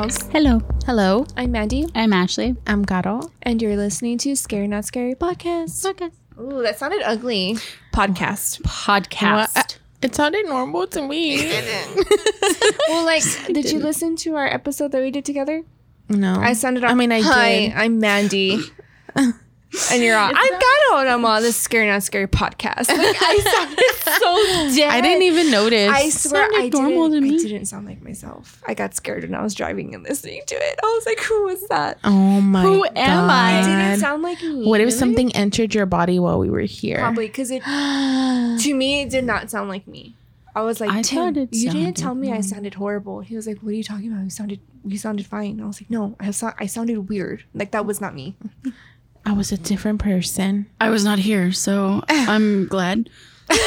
Hello, Hello, Hello, I'm Mandy, I'm Ashley. I'm Garo. and you're listening to Scary Not Scary Podcast. Podcast. Ooh, that sounded ugly. Podcast. Podcast. What? It sounded normal to me. Well, like, did you listen to our episode that we did together? no, I sounded. I mean, I Hi, did. I'm Mandy. And you're on. I'm Gato, and I'm on this Scary Not Scary podcast. Like, I sounded so dead. I didn't even notice. I swear sounded I normal didn't, to me. I didn't sound like myself. I got scared when I was driving and listening to it. I was like, who was that? oh my Who am I? It God. didn't sound like me. What if something entered your body while we were here? Probably because it to me it did not sound like me. I was like, I Tim, you didn't tell me I sounded horrible. He was like, What are you talking about? You sounded you sounded fine. I was like, No, I so- I sounded weird. Like that was not me. I was a different person. I was not here, so I'm glad.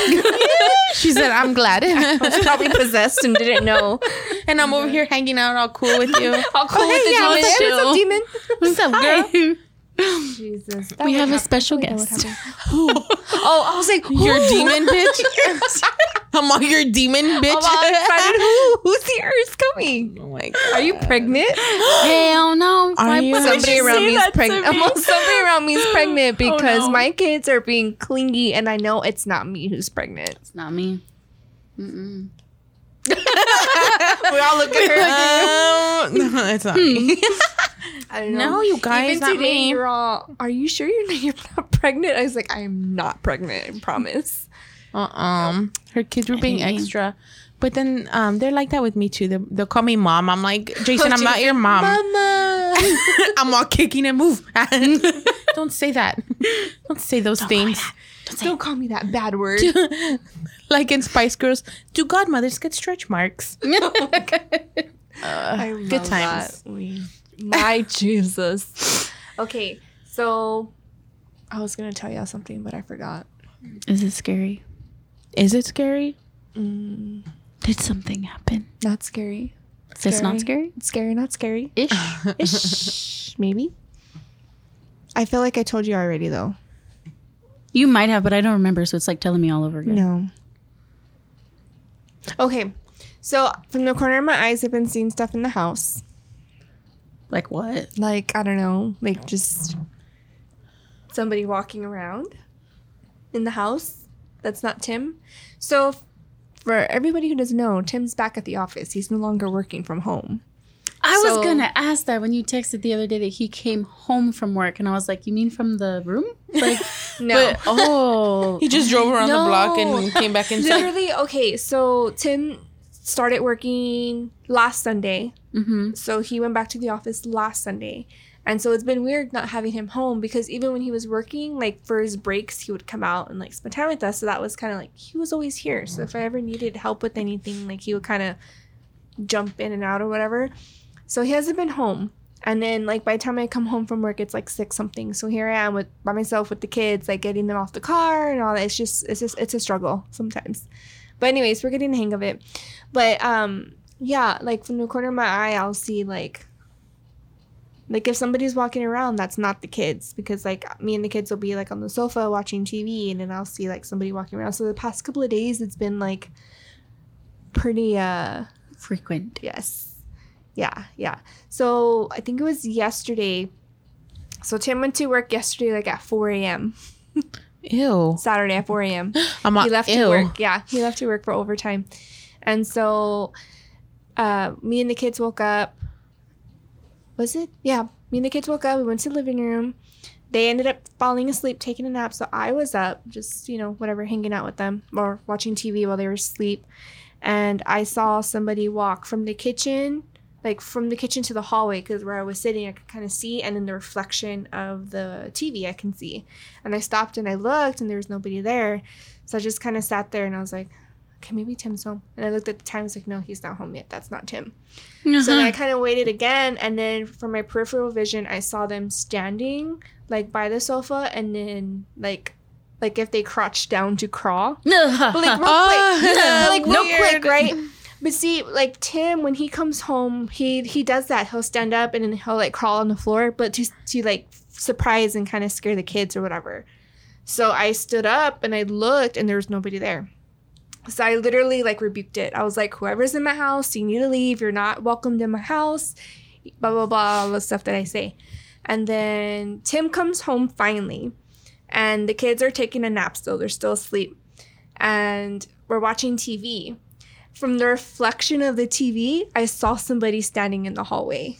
She said, "I'm glad," I was probably possessed and didn't know. and I'm over here hanging out, all cool with you. I'll call Oh, with hey, the yeah, demon. what's up, what's up, demon? What's up, girl? Jesus. that We would have a special I feel like guest. that oh, I was like, Your who? demon bitch. I'm on your demon bitch. I'm excited. Who? Who's the Who's coming? oh my god. Are you pregnant? Hell no. Are Why you? somebody around say me is pregnant. me? Somebody around me is pregnant because no. my kids are being clingy, and I know it's not me who's pregnant. It's not me. Mm-mm. we all look at her. Um, no, it's not me. I don't No, you guys, Even not today, me. you're all. Are you sure you're not, you're not pregnant? I was like, I am not pregnant. I promise. Uh-uh. Her kids were being extra. But then um, they're like that with me too. They, they'll call me mom. I'm like, Jason, I'm not your mom. Mama. I'm all kicking and move. Don't say that. Don't say those things. Don't call me that bad word. like in Spice Girls, do godmothers get stretch marks? I love good times. My Jesus. Okay, so I was gonna tell y'all something, but I forgot. Is it scary? Is it scary? Mm. Did something happen? Not scary. It's not scary? It's scary, not scary. Ish. Ish, maybe. I feel like I told you already though. you might have, but I don't remember, so it's like telling me all over again. No. Okay, so from the corner of my eyes, I've been seeing stuff in the house. Like what? Like I don't know, like just somebody walking around in the house. That's not Tim. So for everybody who doesn't know, Tim's back at the office. He's no longer working from home. I So- was gonna ask that when you texted the other day that he came home from work, and I was like, "You mean from the room?" Like, No. but oh, He just drove around the block and came back inside. Literally, okay, so Tim started working last Sunday. hmm So he went back to the office last Sunday. And so it's been weird not having him home because even when he was working, like for his breaks, he would come out and like spend time with us. So that was kind of like he was always here. So if I ever needed help with anything, like he would kind of jump in and out or whatever. So he hasn't been home. And then like by the time I come home from work, it's like six something. So here I am with by myself with the kids, like getting them off the car and all that. It's just it's just it's a struggle sometimes. But anyways, we're getting the hang of it. But um yeah, like from the corner of my eye, I'll see like like if somebody's walking around, that's not the kids because like me and the kids will be like on the sofa watching TV, and then I'll see like somebody walking around. So the past couple of days, it's been like pretty uh frequent. yes, yeah, yeah. So I think it was yesterday. So Tim went to work yesterday like at 4 a.m. Ew. Saturday at 4 a.m. I'm he left ew. to work. Yeah, he left to work for overtime. And so uh, me and the kids woke up. Was it? Yeah, me and the kids woke up. We went to the living room. They ended up falling asleep, taking a nap. So I was up, just, you know, whatever, hanging out with them or watching TV while they were asleep. And I saw somebody walk from the kitchen, like from the kitchen to the hallway, because where I was sitting, I could kind of see. And in the reflection of the TV, I can see. And I stopped and I looked, and there was nobody there. So I just kind of sat there and I was like, okay, maybe Tim's home. And I looked at the time, I was like, no, he's not home yet. That's not Tim. So then I uh-huh. kind of waited again. And then from my peripheral vision, I saw them standing like by the sofa and then like, like if they crouched down to crawl. But like real Oh, quick. But, like real weird. quick, right? But see, like Tim, when he comes home, he he does that. He'll stand up and then he'll like crawl on the floor, but to to like surprise and kind of scare the kids or whatever. So I stood up and I looked and there was nobody there. So I literally like rebuked it. I was like, whoever's in my house, you need to leave. You're not welcomed in my house. Blah blah blah, all the stuff that I say. And then Tim comes home finally, and the kids are taking a nap still. They're still asleep, and we're watching TV. From the reflection of the TV, I saw somebody standing in the hallway.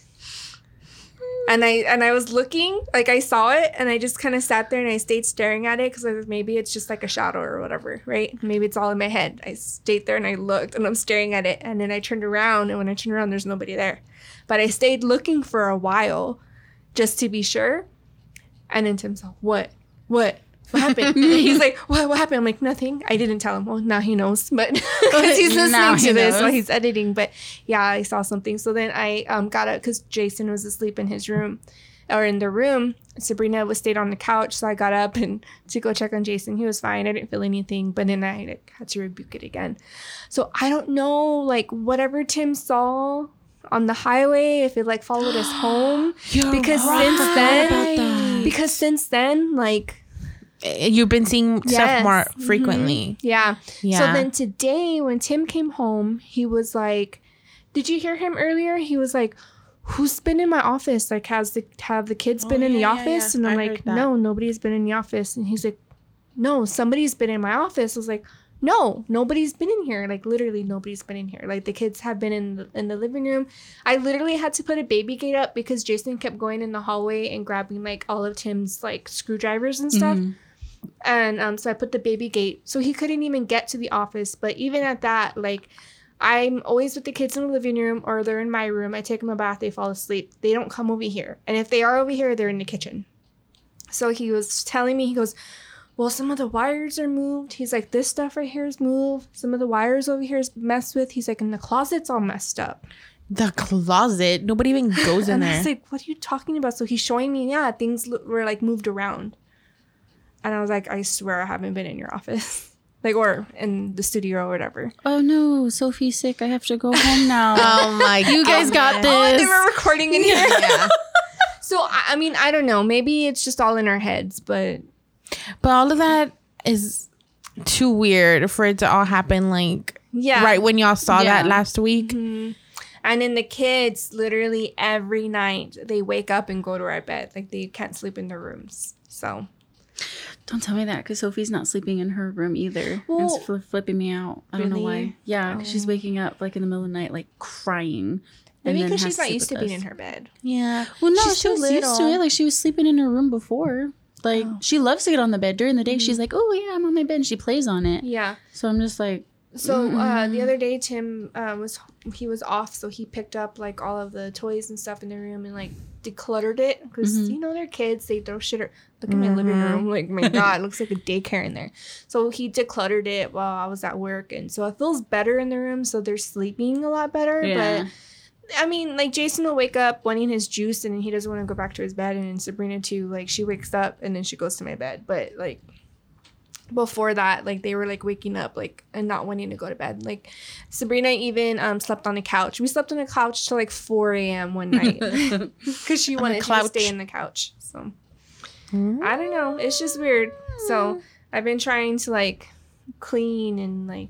And I and I was looking, like I saw it, and I just kind of sat there and I stayed staring at it because maybe it's just like a shadow or whatever, right? Maybe it's all in my head. I stayed there and I looked and I'm staring at it, and then I turned around, and when I turned around, there's nobody there. But I stayed looking for a while, just to be sure. And then Tim's like, "What? What? What happened?" he's like, "What? What happened?" I'm like, "Nothing. I didn't tell him." Well, now he knows, but because he's Now listening he to this while he's editing. But yeah, I saw something. So then I um, got up because Jason was asleep in his room or in the room. Sabrina was stayed on the couch, so I got up and to go check on Jason. He was fine. I didn't feel anything, but then I like, had to rebuke it again. So I don't know, like whatever Tim saw on the highway, if it like followed us home, because since then, because since then, like you've been seeing stuff Yes. more Mhm. frequently. yeah. Yeah. So then today, when Tim came home, he was like, "Did you hear him earlier?" He was like, "Who's been in my office? Like, has the have the kids Oh, been in the yeah, yeah, office?" yeah. And I'm I like, "No, nobody's been in the office." And he's like, "No, somebody's been in my office." I was like, "No, nobody's been in here. Like, literally, nobody's been in here. Like, the kids have been in the, in the living room. I literally had to put a baby gate up because Jason kept going in the hallway and grabbing like all of Tim's like screwdrivers and stuff." Mhm. And um, so I put the baby gate, so he couldn't even get to the office. But even at that, like, I'm always with the kids in the living room or they're in my room. I take them a bath, they fall asleep. They don't come over here, and if they are over here, they're in the kitchen. So he was telling me, he goes, "Well, some of the wires are moved." He's like, "This stuff right here is moved. Some of the wires over here is messed with." He's like, "And the closet's all messed up." The closet. Nobody even goes in and I there. was like, "What are you talking about?" So he's showing me, yeah, things were like moved around, and I was like, "I swear I haven't been in your office, like or in the studio or whatever." Oh no, Sophie's sick. I have to go home now. oh my god. you guys got this. Oh, they were recording in here. yeah. so I, I mean, I don't know. Maybe it's just all in our heads, but But all of that is too weird for it to all happen like yeah, right when y'all saw that last week. Mhm. And then the kids, literally every night, they wake up and go to our bed. Like they can't sleep in their rooms. So Don't tell me that because Sophie's not sleeping in her room either. Well, it's fl- flipping me out. I don't know really? why. Yeah, 'cause she's Oh. waking up like in the middle of the night, like crying. maybe because she's not used to being us. in her bed. Yeah. Well, no, She's she was used to it. Like she was sleeping in her room before. Like Oh. she loves to get on the bed during the day. She's like, "Oh yeah, I'm on my bed." And she plays on it. Yeah. So I'm just like, So uh, Mm. the other day, Tim uh, was he was off, so he picked up like all of the toys and stuff in the room and like decluttered it because Mhm. you know they're kids, they throw shit. Or, look at my living Mhm. room, like my god, it looks like a daycare in there. So he decluttered it while I was at work, and so it feels better in the room. So they're sleeping a lot better. yeah. But I mean, like Jason will wake up wanting his juice, and he doesn't want to go back to his bed. And Sabrina too, like she wakes up and then she goes to my bed, but like before that like they were like waking up like and not wanting to go to bed. Like sabrina even um slept on the couch. We slept on the couch till like 4 a.m one night. Because she wanted to stay in the couch so. I don't know. It's just weird. So i've been trying to like clean and like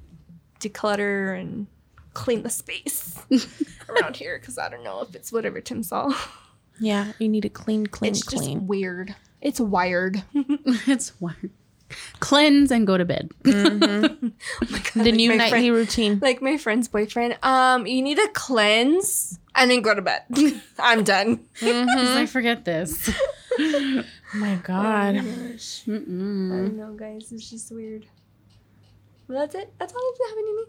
declutter and clean the space around here because i don't know if it's whatever tim saw Yeah. You need to clean, clean, it's just clean. weird. It's wired. It's weird. Cleanse and go to bed. Mhm. Oh God, the like new nightly friend- routine. like my friend's boyfriend. Um, you need to cleanse and then go to bed. I'm done. Mhm. I forget this. Oh my God. Oh my gosh. I know, guys. It's just weird. Well, that's it. That's all that's happening to me.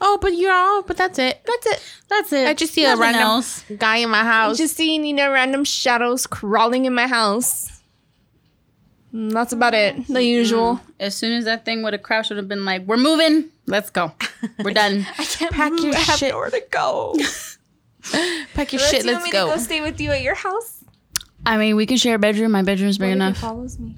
Oh, but you're all, but that's it. That's it. That's it. I just see a random else. guy in my house. Just seeing, you know, random shadows crawling in my house. Mm, That's about it. The usual. As soon as that thing would have crashed, would have been like, "We're moving. Let's go. We're done." I can't Pack move. your I have shit. nowhere to go. Pack your Unless shit. you Let's want me go. to go stay with you at your house. I mean, we can share a bedroom. My bedroom's big What if he enough. follows me?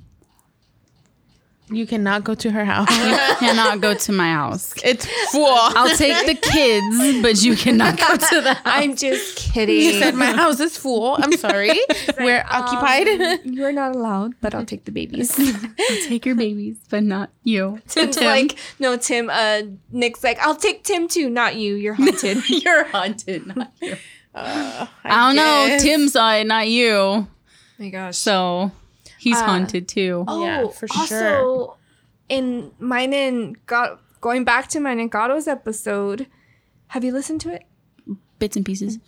You cannot go to her house. You cannot go to my house. it's full. I'll take the kids, but you cannot go to the house. I'm just kidding. You said my house is full. I'm sorry. We're occupied. Um, You're not allowed, but I'll take the babies. I'll take your babies, but not you. Tim's Tim. like, no, Tim. Uh, Nick's like, I'll take Tim too, not you. You're haunted. You're haunted, not you. Uh, I, don't know. guess. Tim saw it, not you. oh my gosh. So he's Uh, haunted too. Oh, Yeah, for also, sure. in mine and God, going back to mine and Gato's episode, have you listened to it? Bits and pieces.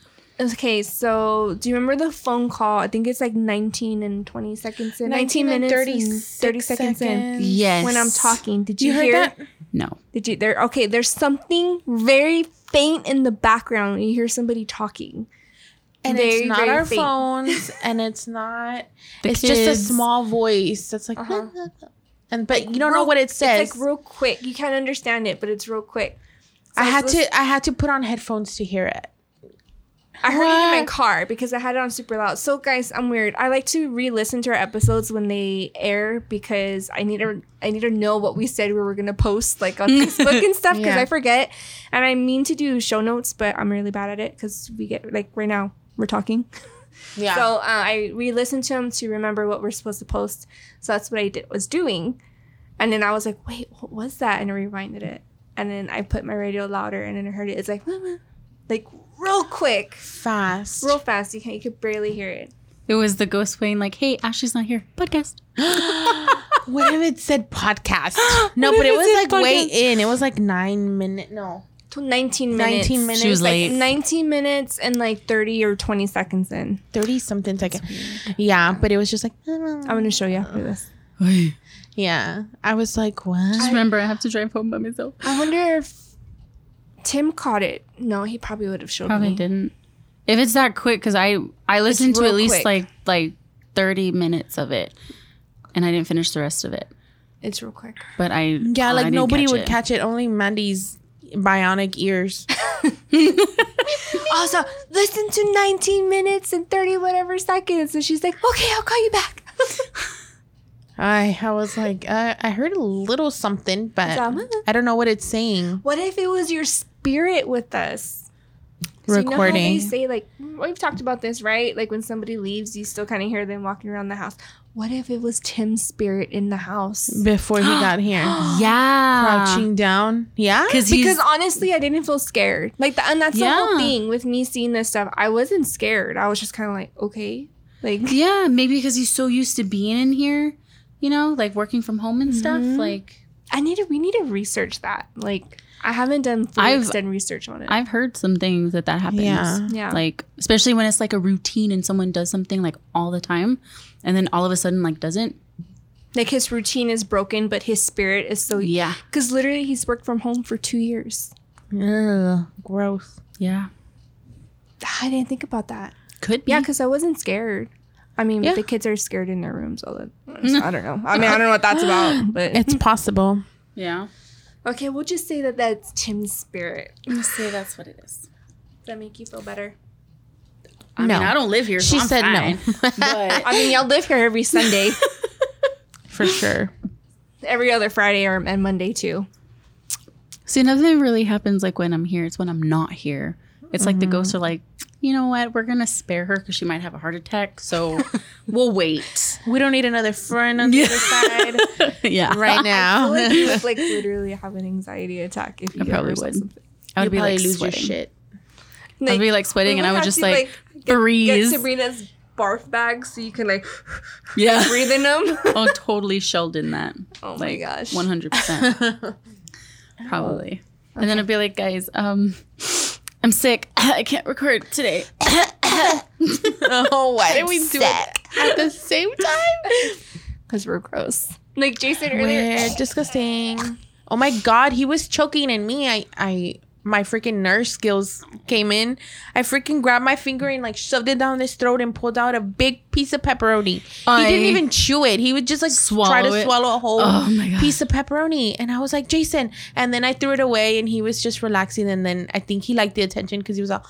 Okay, so do you remember the phone call? I think it's like 19 and 20 seconds in. 19 19, and minutes 30 and 30 seconds, in. seconds. Yes. When I'm talking, did you, You hear? that? No. Did you there? Okay, there's something very faint in the background. when You hear somebody talking. And Very, it's not our faint. phones, and it's not. The it's just a small voice that's like, Uh-huh. and but you don't know what it says. It's like real quick. You can't understand it, but it's real quick. So I had to. I had to put on headphones to hear it. I heard it in my car because I had it on super loud. So guys, I'm weird. I like to re-listen to our episodes when they air because I need to I need to know what we said we were gonna post like on Facebook and stuff because Yeah. I forget. And I mean to do show notes, but I'm really bad at it because we get like right now we're talking. Yeah. So uh, I re-listened to them to remember what we're supposed to post. So that's what I did was doing, and then I was like, wait, what was that? And I rewinded it, and then I put my radio louder, and then I heard it. It's like, like real quick, fast. real fast. You can you could barely hear it. It was the ghost playing like, "Hey, Ashley's not here." Podcast. what if it said podcast? no, but it was like way in. It was like nine minute. No, To 19 minutes. 19 minutes. She was Like late. 19 minutes and like 30 or 20 seconds in. thirty something seconds. Yeah, but it was just like. Uh, I'm gonna show you after this. Yeah, I was like, what? Just remember, I have to drive home by myself. I wonder if Tim caught it. No, he probably would have showed Probably me. didn't. If it's that quick, because I I listened to real at least quick. like like thirty minutes of it, and I didn't finish the rest of it. It's real quick. But I Yeah, I like didn't nobody would it. catch it. Only Mandy's bionic ears. Also, listen to 19 minutes and 30 whatever seconds. And she's like, okay, I'll call you back. I I was like, uh, I heard a little something, but I don't know what it's saying. what if it was your spirit with us? So you know how Recording. they say like we've talked about this, right? Like when somebody leaves, you still kind of hear them walking around the house. What if it was Tim's spirit in the house? before he got here, Yeah, crouching down. Yeah, because Because honestly, I didn't feel scared. Like, the, and that's the whole thing with me seeing this stuff. I wasn't scared. I was just kind of like, okay, like yeah, maybe because he's so used to being in here, you know, like working from home and stuff. Mhm. Like I need to. We need to research that. Like, I haven't done full I've- extend research on it. I've heard some things that that happens. Yeah. yeah, Like especially when it's like a routine and someone does something like all the time, and then all of a sudden like doesn't. like his routine is broken, but his spirit is so. Yeah, Because literally, he's worked from home for two years. Ugh, gross. yeah, ah, I didn't think about that. could be. Yeah, because I wasn't scared. I mean, Yeah. the kids are scared in their rooms. All that. so I don't know. I mean, I don't know what that's about. But It's possible. yeah. Okay, we'll just say that that's Tim's spirit. Let's say that's what it is. Does that make you feel better? I No. mean, I don't live here. She so I'm said no. but I mean, y'all live here every Sunday, For sure. every other Friday or and Monday too. See, nothing really happens like when I'm here. It's when I'm not here. It's like the Mm-hmm. ghosts are like, you know what? We're gonna spare her because she might have a heart attack. So we'll wait. We don't need another friend on the other side yeah, right I now. feel like you would like literally have an anxiety attack if you I get probably would. something. I would You be probably like lose sweating. your shit. I'd be like sweating, and I would just to, like, get, Get. Sabrina's barf bag so you can like yeah. breathe in them. Oh, totally Sheldon that. Oh my like, gosh. one hundred percent, probably. And then I'd be like, guys, um, I'm sick. I can't record today. oh, why did we do it at the same time? Because we're gross. Like Jason earlier. We're disgusting. Oh my god, he was choking and me. I I my freaking nurse skills came in. I freaking grabbed my finger and like shoved it down his throat and pulled out a big piece of pepperoni. I- he didn't even chew it. He would just like try to it. swallow a whole Oh piece of pepperoni. And I was like, Jason. And then I threw it away and he was just relaxing. And then I think he liked the attention because he was all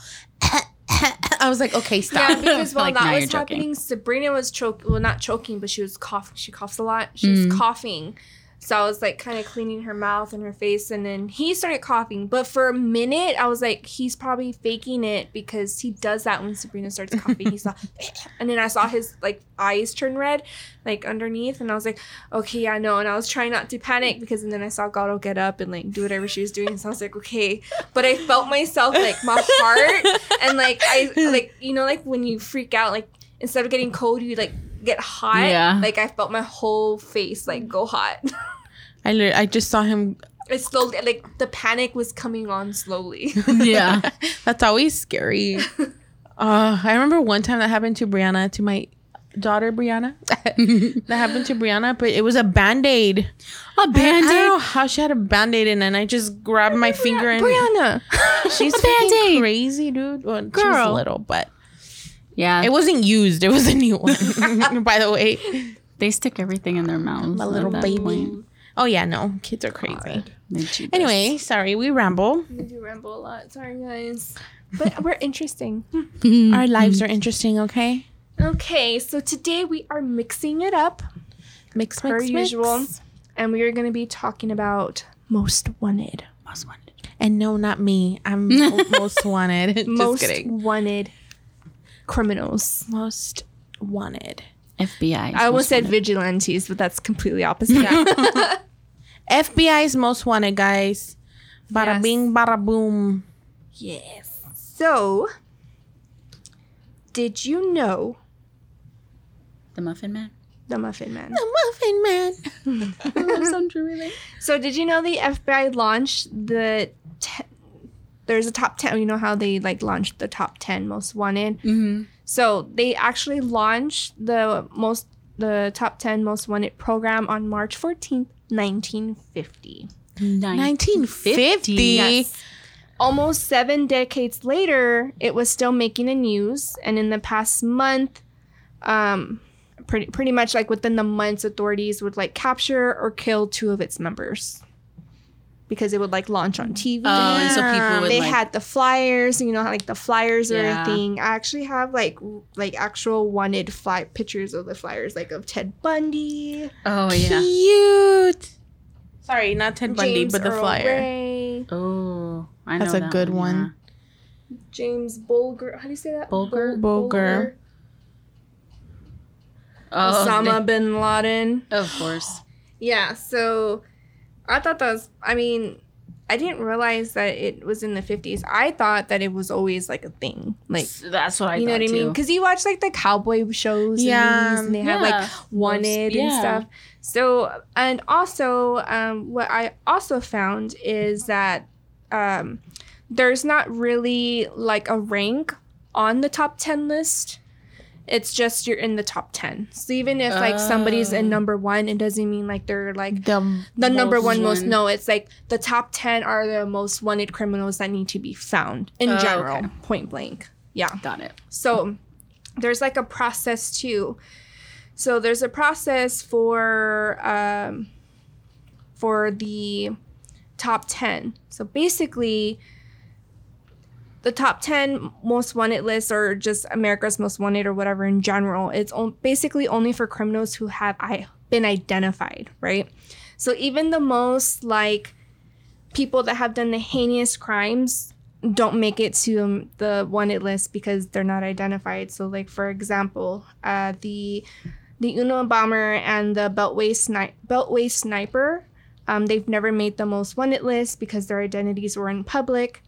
I was like, okay, stop. Yeah, because while Like, that was joking. happening, Sabrina was choking. Well, not choking, but she was coughing. She coughs a lot. She was Mm. coughing, So I was like kind of cleaning her mouth and her face, and then he started coughing. But for a minute, I was like, he's probably faking it because he does that when Sabrina starts coughing. He's like, and then I saw his like eyes turn red, like underneath, and I was like, okay, I know. And I was trying not to panic because, and then I saw Gato get up and like do whatever she was doing. So I was like, okay, but I felt myself like my heart and like I like you know like when you freak out like instead of getting cold you like get hot. Yeah. Like I felt my whole face like go hot. I I just saw him. It's slowly like the panic was coming on slowly. Yeah. That's always scary. Uh, I remember one time that happened to Brianna, to my daughter Brianna. that happened to Brianna, but it was a band aid. A I don't band-aid. know how she had a band aid in, and I just grabbed my finger and Brianna. she's A Band-Aid. crazy, dude. Well, she was Girl. little, but Yeah. it wasn't used. It was a new one, by the way. they stick everything in their mouths. My little baby. point. Oh yeah, no, kids are crazy. They. Anyway, sorry, we ramble. We do ramble a lot. Sorry guys. But we're interesting. Our lives are interesting. Okay, Okay, so today we are mixing it up mix, per mix, usual. mix. And we are gonna be talking about most wanted. Most wanted. And no, not me. I'm most wanted. Just most kidding. wanted criminals. Most wanted. FBI. I almost said wanted. vigilantes, but that's completely opposite. FBI's most wanted, guys. Bada Yes. bing, bada boom. yes. So, did you know the Muffin Man. the Muffin Man? The Muffin Man. So, did you know the FBI launched the? Te- there's a top ten. You know how they like launched the top ten most wanted. Mm-hmm. So they actually launched the most the top ten most wanted program on March fourteenth, nineteen fifty. 1950. Yes. Almost seven decades later, it was still making the news, and in the past month, um, pretty pretty much like within the months, authorities would like capture or kill two of its members because it would like launch on TV. Oh, and so people would they like. had the flyers, you know, like the flyers or Yeah. everything. I actually have like like actual wanted fly pictures of the flyers, like of Ted Bundy, oh yeah. Cute. Sorry, not Ted Bundy, James but the Earl flyer. Ray, Oh, I know That's a that good one. James Bulger. How do you say that? Bulger? Bul- Bulger. Oh, Osama bin Laden. of course. Yeah, so I thought that was, I mean, I didn't realize that it was in the 50s. I thought that it was always like a thing. Like, That's what I you know what I mean? Because you watch like the cowboy shows Yeah, and, and they have like Yeah. wanted and stuff. So, and also, um, what I also found is that um, there's not really like a rank on the top 10 list. It's just you're in the top 10. So even if like somebody's in Oh. number one, it doesn't mean like they're like The the number one most no it's like the top 10 are the most wanted criminals that need to be found in Oh, general okay. point blank yeah Got it. so there's like a process too so there's a process for um for the top 10 so basically the top 10 most wanted lists or just america's most wanted or whatever in general it's basically only for criminals who have been identified right so even the most like people that have done the heinous crimes don't make it to um, the wanted list because they're not identified. So, like for example, uh, the the Unabomber and the Beltway sni- Beltway sniper, um, they've never made the most wanted list because their identities were in public.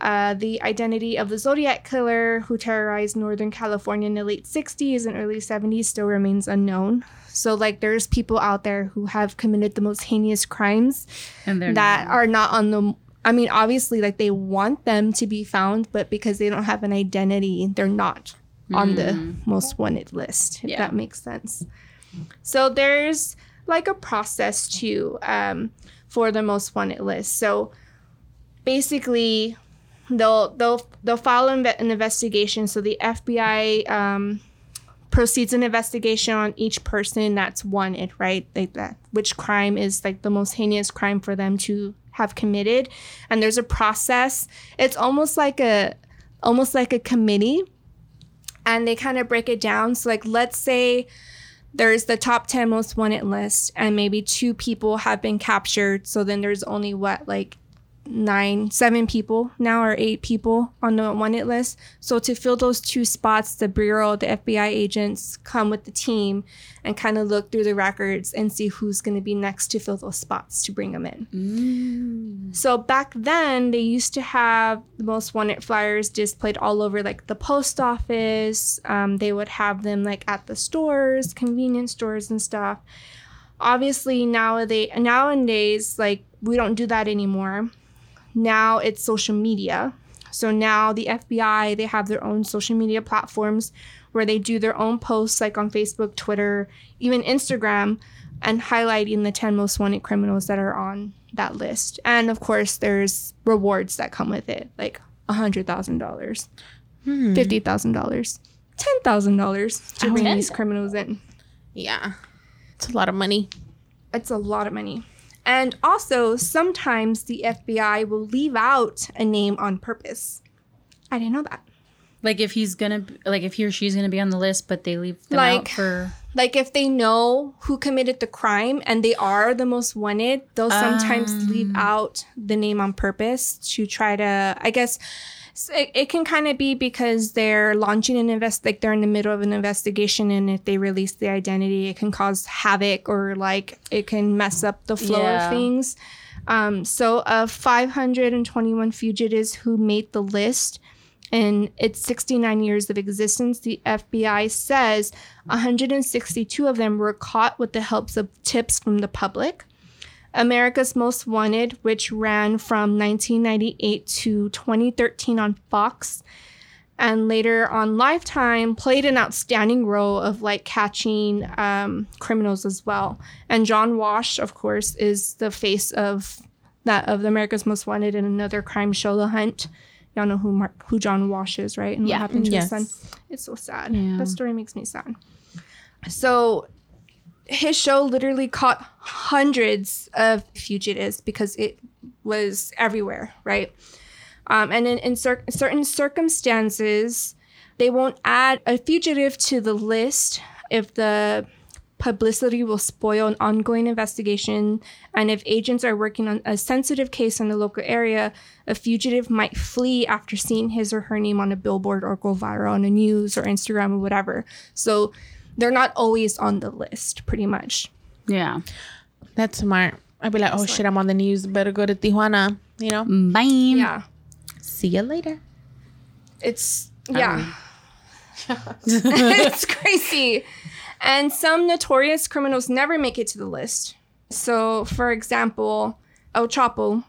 Uh, the identity of the Zodiac killer who terrorized Northern California in the late 60s and early 70s still remains unknown. So, like, there's people out there who have committed the most heinous crimes And that not. are not on the I mean obviously like they want them to be found but because they don't have an identity they're not on the most wanted list if Yeah. that makes sense. So there's like a process too um, for the most wanted list. So basically they'll they'll they'll file an, investigation so the FBI um, proceeds an investigation on each person that's wanted, right? Like that, which crime is like the most heinous crime for them to have committed, and there's a process. It's almost like a, almost like a committee, and they kind of break it down. So like, let's say there's the top 10 most wanted list and maybe two people have been captured so then there's only what like nine seven people. Now or eight people on the wanted list. So to fill those two spots the bureau the fbi agents come with the team and kind of look through the records and see who's going to be next to fill those spots to bring them in. So back then they used to have the most wanted flyers displayed all over like the post office. Um, they would have them like at the stores convenience stores and stuff. Obviously nowadays nowadays like we don't do that anymore now it's social media so now the fbi they have their own social media platforms where they do their own posts like on facebook twitter even instagram and highlighting the 10 most wanted criminals that are on that list and of course there's rewards that come with it like $100000 Hmm. $50000 $10000 to bring these criminals in Yeah. It's a lot of money. it's a lot of money. And also, sometimes the FBI will leave out a name on purpose. I didn't know that. Like if he's gonna, like if he or she's gonna be on the list, but they leave them out Like- for. Like, if they know who committed the crime and they are the most wanted, they'll sometimes leave um. out the name on purpose to try to, I guess, s- it, it can kind of be because they're launching an invest, like they're in the middle of an investigation, and if they release the identity, it can cause havoc or like it can mess up the flow Yeah. of things. Um, so, of 521 fugitives who made the list in its 69 years of existence, the FBI says 162 of them were caught with the helps of tips from the public. America's Most Wanted, which ran from 1998 to 2013 on Fox, and later on Lifetime, played an outstanding role of like catching um, criminals as well. And John Walsh, of course, is the face of that of America's Most Wanted in another crime show, The Hunt. Y'all know who Mark, who John Walsh is, right? And Yeah. what happened to Yes. his son. It's so sad. Yeah. That story makes me sad. So his show literally caught hundreds of fugitives because it was everywhere, right? Um, and in, in cer- certain circumstances, they won't add a fugitive to the list if the publicity will spoil an ongoing investigation. And if agents are working on a sensitive case in the local area, a fugitive might flee after seeing his or her name on a billboard or go viral on the news or Instagram or whatever. So they're not always on the list, pretty much. Yeah. That's smart. I'd be like, oh shit, I'm on the news. Better go to Tijuana. You know. Bye. Yeah. See you later. It's yeah. it's crazy. And some notorious criminals never make it to the list. So, for example, El Chapo,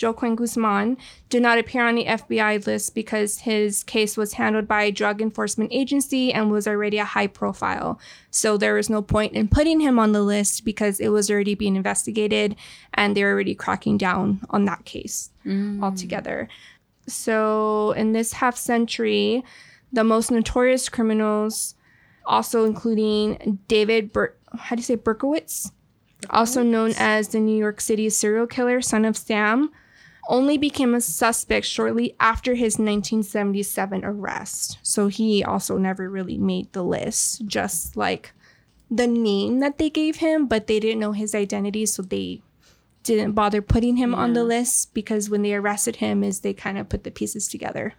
Joaquin Guzman, did not appear on the FBI list because his case was handled by a drug enforcement agency and was already a high profile. So, there was no point in putting him on the list because it was already being investigated and they're already cracking down on that case mm. altogether. So, in this half century, the most notorious criminals, also including David, Ber- how do you say Berkowitz, also known as the New York City serial killer, son of Sam, only became a suspect shortly after his 1977 arrest. So he also never really made the list, just like the name that they gave him, but they didn't know his identity, so they didn't bother putting him on the list because when they arrested him is they kind of put the pieces together.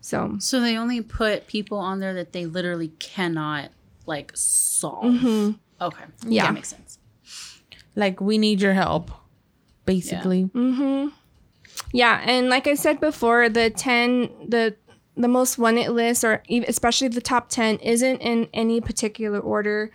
So So they only put people on there that they literally cannot like solve. Mm-hmm. Okay. Yeah. That makes sense. Like we need your help, basically. Yeah, and like I said before, the ten the the most wanted list, or especially the top ten, isn't in any particular order.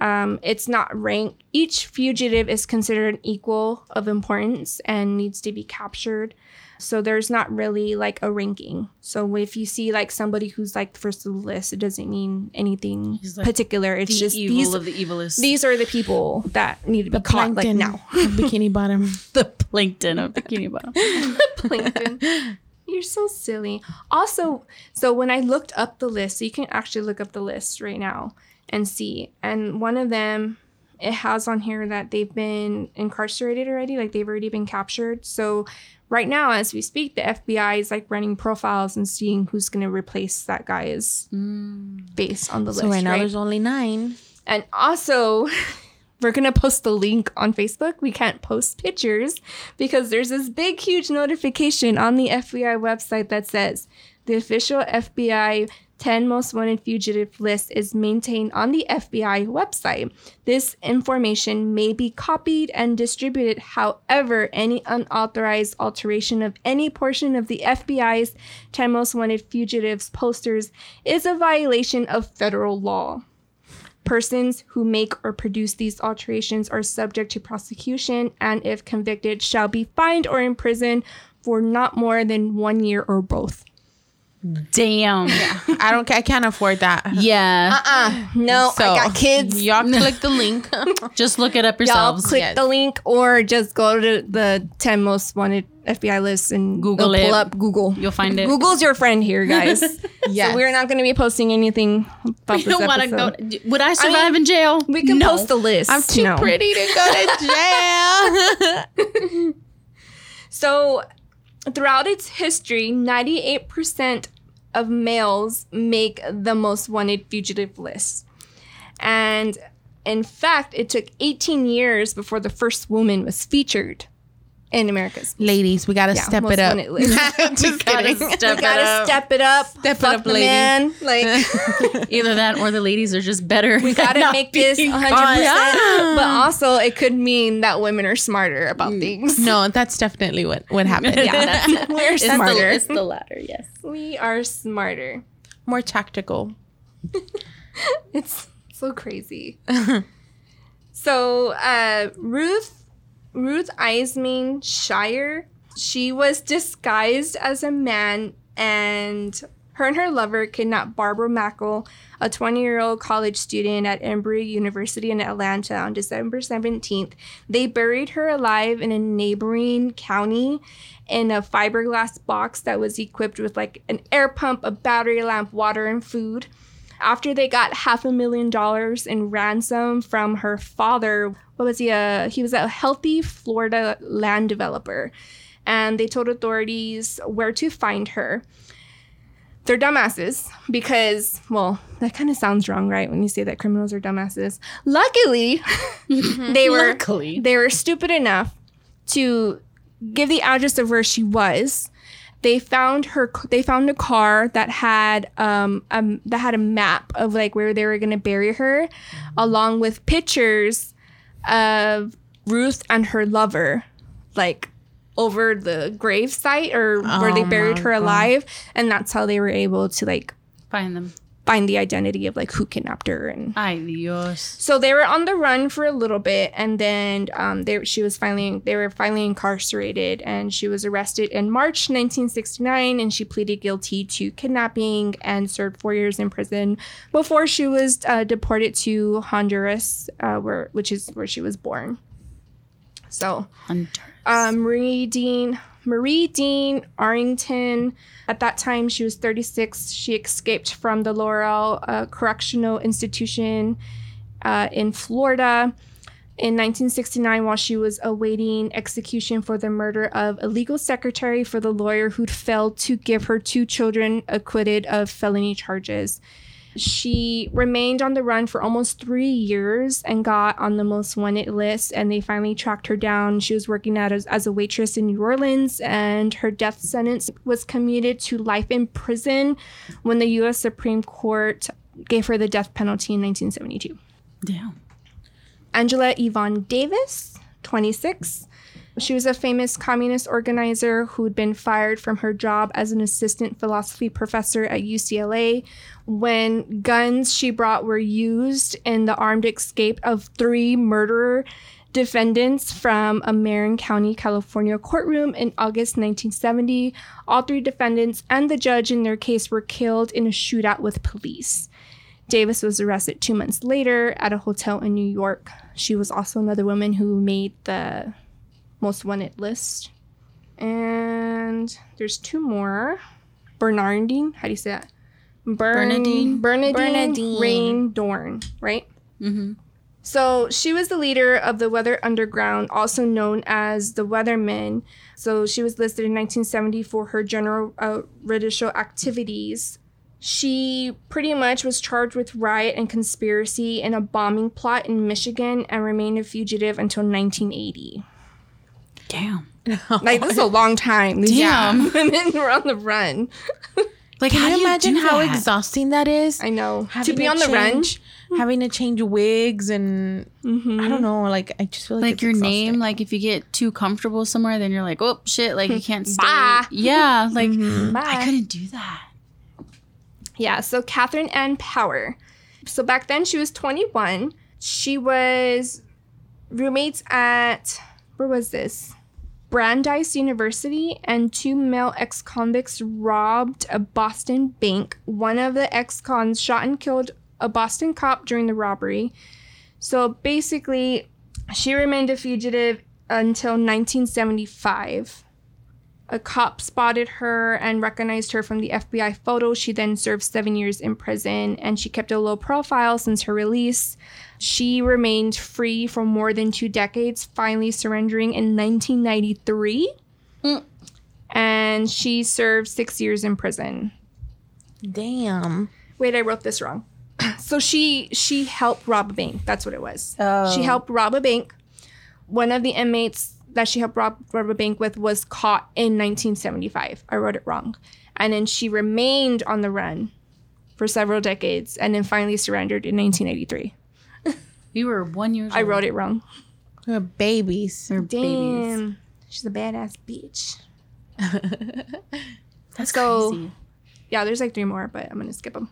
Um, it's not ranked. Each fugitive is considered equal of importance and needs to be captured. So there's not really like a ranking. So if you see like somebody who's like first of the list, it doesn't mean anything like particular. It's The just evil these of the evilest. these are the people that need to be caught like now. Bikini Bottom. the plankton of Bikini Bottom. plankton. You're so silly. Also, so when I looked up the list, so you can actually look up the list right now and see. And one of them, it has on here that they've been incarcerated already, like they've already been captured. So right now, as we speak, the FBI is like running profiles and seeing who's going to replace that guy's mm. face on the So list. right now right? there's only nine. And also, we're going to post the link on Facebook. We can't post pictures because there's this big, huge notification on the FBI website that says the official FBI 10 most wanted fugitive list is maintained on the FBI website. This information may be copied and distributed. However, any unauthorized alteration of any portion of the FBI's 10 most wanted fugitives posters is a violation of federal law. Persons who make or produce these alterations are subject to prosecution and, if convicted, shall be fined or imprisoned for not more than one year or both. Damn. I don't. I can't afford that. Yeah. Uh, uh. no, So, I got kids. Y'all click the link. Just look it up yourselves Y'all yourselves. click yes. the link or just go to the 10 most wanted FBI lists and Google it'll pull up Google. You'll find it. Google's your friend here, guys. yeah So we're not going to be posting anything about You this don't want to go. Would I survive in jail? we can no. post the list. I'm too no. pretty to go to jail. So, throughout its history, 98% of males make the most wanted fugitive list. And in fact, it took 18 years before the first woman was featured in America's Ladies, we gotta Yeah, step it up. wanted list. Just gotta kidding. step You it gotta up. step it up. Step it fuck up, the lady. man. Like Either that or the ladies are just better. we gotta make this 100. caught. percent But also, it could mean that women are smarter about things. No, that's definitely what what happened. Yeah, that's, we're It's smarter. the, it's the latter, yes. we are smarter. More tactical. It's so crazy. so uh, Ruth Ruth Eisemann-Schier, she was disguised as a man, and her and her lover kidnapped Barbara Mackle, a 20-year-old college student at Emory University in Atlanta, on December 17th. They buried her alive in a neighboring county in a fiberglass box that was equipped with like an air pump, a battery lamp, water, and food after they got half a million dollars in ransom from her father what was he a he was a healthy florida land developer and they told authorities where to find her. They're dumbasses because well that kind of sounds wrong right when you say that criminals are dumbasses. Luckily they were Luckily. they were stupid enough to give the address of where she was. They found her they found a car that had um, um that had a map of like where they were going to bury her along with pictures of Ruth and her lover like over the grave site or where they Oh buried her God. alive and that's how they were able to like Find them. Find the identity of like who kidnapped her and Ay, Dios. so they were on the run for a little bit, and then um, they she was finally they were finally incarcerated, and she was arrested in March 1969, and she pleaded guilty to kidnapping and served four years in prison before she was uh, deported to Honduras, uh, where which is where she was born. So Hunter. uh, Marie Dean Marie Dean Arrington. At that time, she was 36. She escaped from the Lowell uh, Correctional Institution uh, in Florida in 1969 while she was awaiting execution for the murder of a legal secretary for the lawyer who'd failed to give her two children acquitted of felony charges. She remained on the run for almost three years and got on the most wanted list, and they finally tracked her down. She was working at as, as a waitress in New Orleans, and her death sentence was commuted to life in prison when the U.S. Supreme Court gave her the death penalty in 1972. Damn. Angela Yvonne Davis, 26. She was a famous communist organizer who'd been fired from her job as an assistant philosophy professor at UCLA when guns she brought were used in the armed escape of three murderer defendants from a Marin County, California courtroom in August 1970. All three defendants and the judge in their case were killed in a shootout with police. Davis was arrested two months later at a hotel in New York. She was also another woman who made the most wanted list. And there's two more. Bernardine, how do you say that? Bern- Bernadine? Bernadine, Bernadine. Rain Dohrn, right? Mm-hmm. So she was the leader of the Weather Underground, also known as the Weathermen. So she was listed in 1970 for her general uh, judicial activities. She pretty much was charged with riot and conspiracy in a bombing plot in Michigan and remained a fugitive until 1980. Damn. Like this is a long time. These Damn. women were on the run. Like, Can how you do you imagine do how that? exhausting that is? I know. Having to be on the run. change- having to change wigs and I don't know. Like I just feel like, like it's your exhausting. name like if you get too comfortable somewhere then you're like oh shit like you can't stay Bye. yeah like Mm-hmm. I couldn't do that Yeah, so Catherine Ann Power. So back then she was 21. She was roommates at, where was this? Brandeis University, and two male ex convicts robbed a Boston bank. One of the ex cons shot and killed a Boston cop during the robbery. So basically, she remained a fugitive until 1975. A cop spotted her and recognized her from the FBI photo. She then served seven years in prison and she kept a low profile since her release. She remained free for more than two decades, finally surrendering in 1993. Mm. And she served six years in prison. Damn. Wait, I wrote this wrong. So she she helped rob a bank. That's what it was. Oh. She helped rob a bank. One of the inmates that she helped rob, rob a bank with was caught in 1975. I wrote it wrong. And then she remained on the run for several decades and then finally surrendered in 1983. You were one year old. I wrote it wrong. We're babies. They're babies She's a badass bitch. that's So- crazy Yeah, there's like three more, but I'm going to skip them.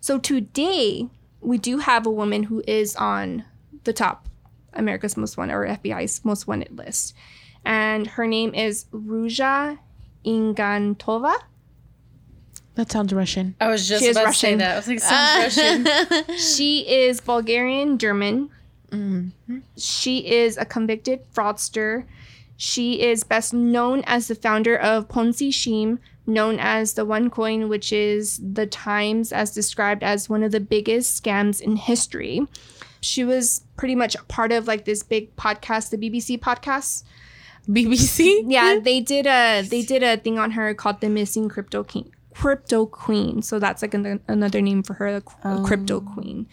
So today, we do have a woman who is on the top America's Most Wanted or FBI's Most Wanted list. And her name is Ruja Ignatova. That sounds Russian. i was just She is about to say Russian. that i was like sounds russian She is Bulgarian German. Mm-hmm. She is a convicted fraudster. She is best known as the founder of Ponzi Scheme, known as the One Coin, which is the Times as described as one of the biggest scams in history. She was pretty much part of like this big podcast, the BBC podcast. BBC. Yeah, they did a they did a thing on her called the Missing Crypto King, Crypto Queen. So that's like an, another name for her, the Crypto Queen.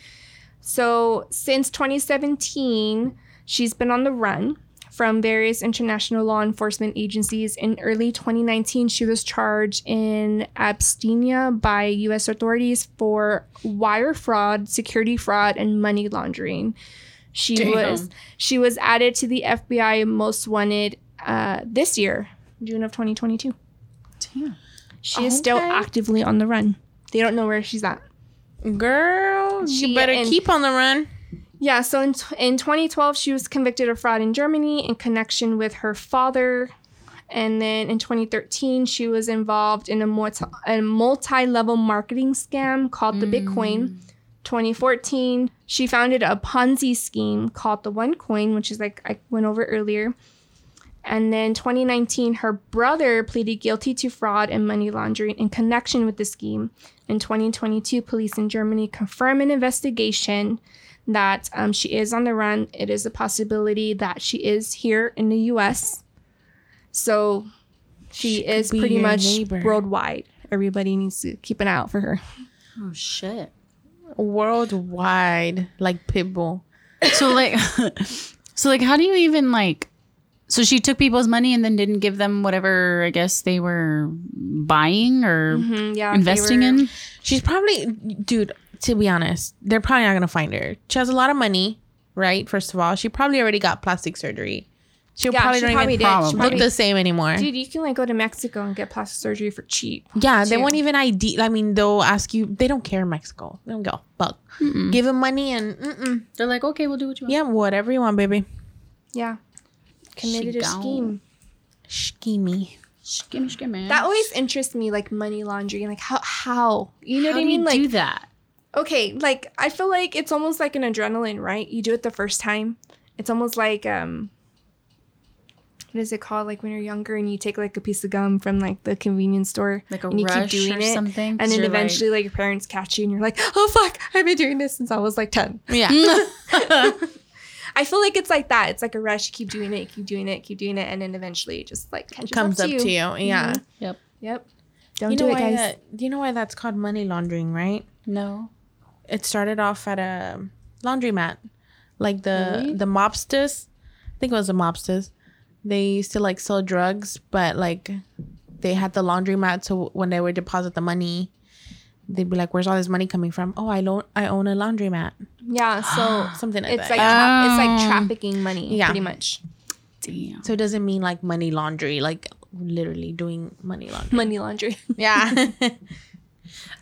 So since 2017, she's been on the run from various international law enforcement agencies. In early 2019, she was charged in abstentia by U.S. authorities for wire fraud, security fraud, and money laundering. She Damn. was she was added to the FBI Most Wanted uh, this year, June of 2022. Damn. She is still actively on the run. They don't know where she's at. Girl, She- you better and- keep on the run. Yeah, so in, t- in 2012, she was convicted of fraud in Germany in connection with her father. And then in 2013, she was involved in a, multi- a multi-level marketing scam called the BigCoin. Mm. 2014, she founded a Ponzi scheme called the One Coin, which is like I went over earlier. And then 2019, her brother pleaded guilty to fraud and money laundering in connection with the scheme. In 2022, police in Germany confirm an investigation that um, she is on the run. It is a possibility that she is here in the U.S. So she, She is pretty much neighbor. worldwide. Everybody needs to keep an eye out for her. oh shit Worldwide, like Pitbull. so like so like how do you even like so she took people's money and then didn't give them whatever i guess they were buying or Mhm, yeah, investing were- in She's probably, dude. To be honest, they're probably not gonna find her. She has a lot of money, right? First of all, she probably already got plastic surgery. She Yeah, probably she don't probably even did. She look probably- the same anymore. Dude, you can like go to Mexico and get plastic surgery for cheap. yeah, they won't even ID. I mean, they'll ask you. They don't care in Mexico. They don't go fuck. Give them money and mm-mm. they're like okay we'll do what you want yeah, whatever you want, baby. Yeah. Committed a scheme. Schemy. Skimmy, skimmy. That always interests me, like money laundering. Like how how you know how what I mean? you Like do that okay, like I feel like it's almost like an adrenaline, right? You do it the first time. It's almost like um what is it called? Like when you're younger and you take like a piece of gum from like the convenience store Like a and you rush keep doing or it. something, and then you're eventually like, your parents catch you and you're like, oh fuck, I've been doing this since I was like 10. Yeah. I feel like it's like that. It's like a rush. You keep doing it, keep doing it, keep doing it, and then eventually it just like catches Comes up to you. Yeah. Mm-hmm. yep Yep. Don't you do it, why guys. that, do you know why that's called money laundering, right? No. It started off at a laundromat. Like the Really? the mobsters, I think it was the mobsters. They used to like sell drugs, but like they had the laundromat so when they would deposit the money, they'd be like, Where's all this money coming from? Oh, I don't I own a laundromat. yeah, so Something like it's that. like tra- it's like Oh. trafficking money, Yeah. pretty much. Damn. so it doesn't mean like money laundry, like literally doing money laundry. Money laundry. Yeah.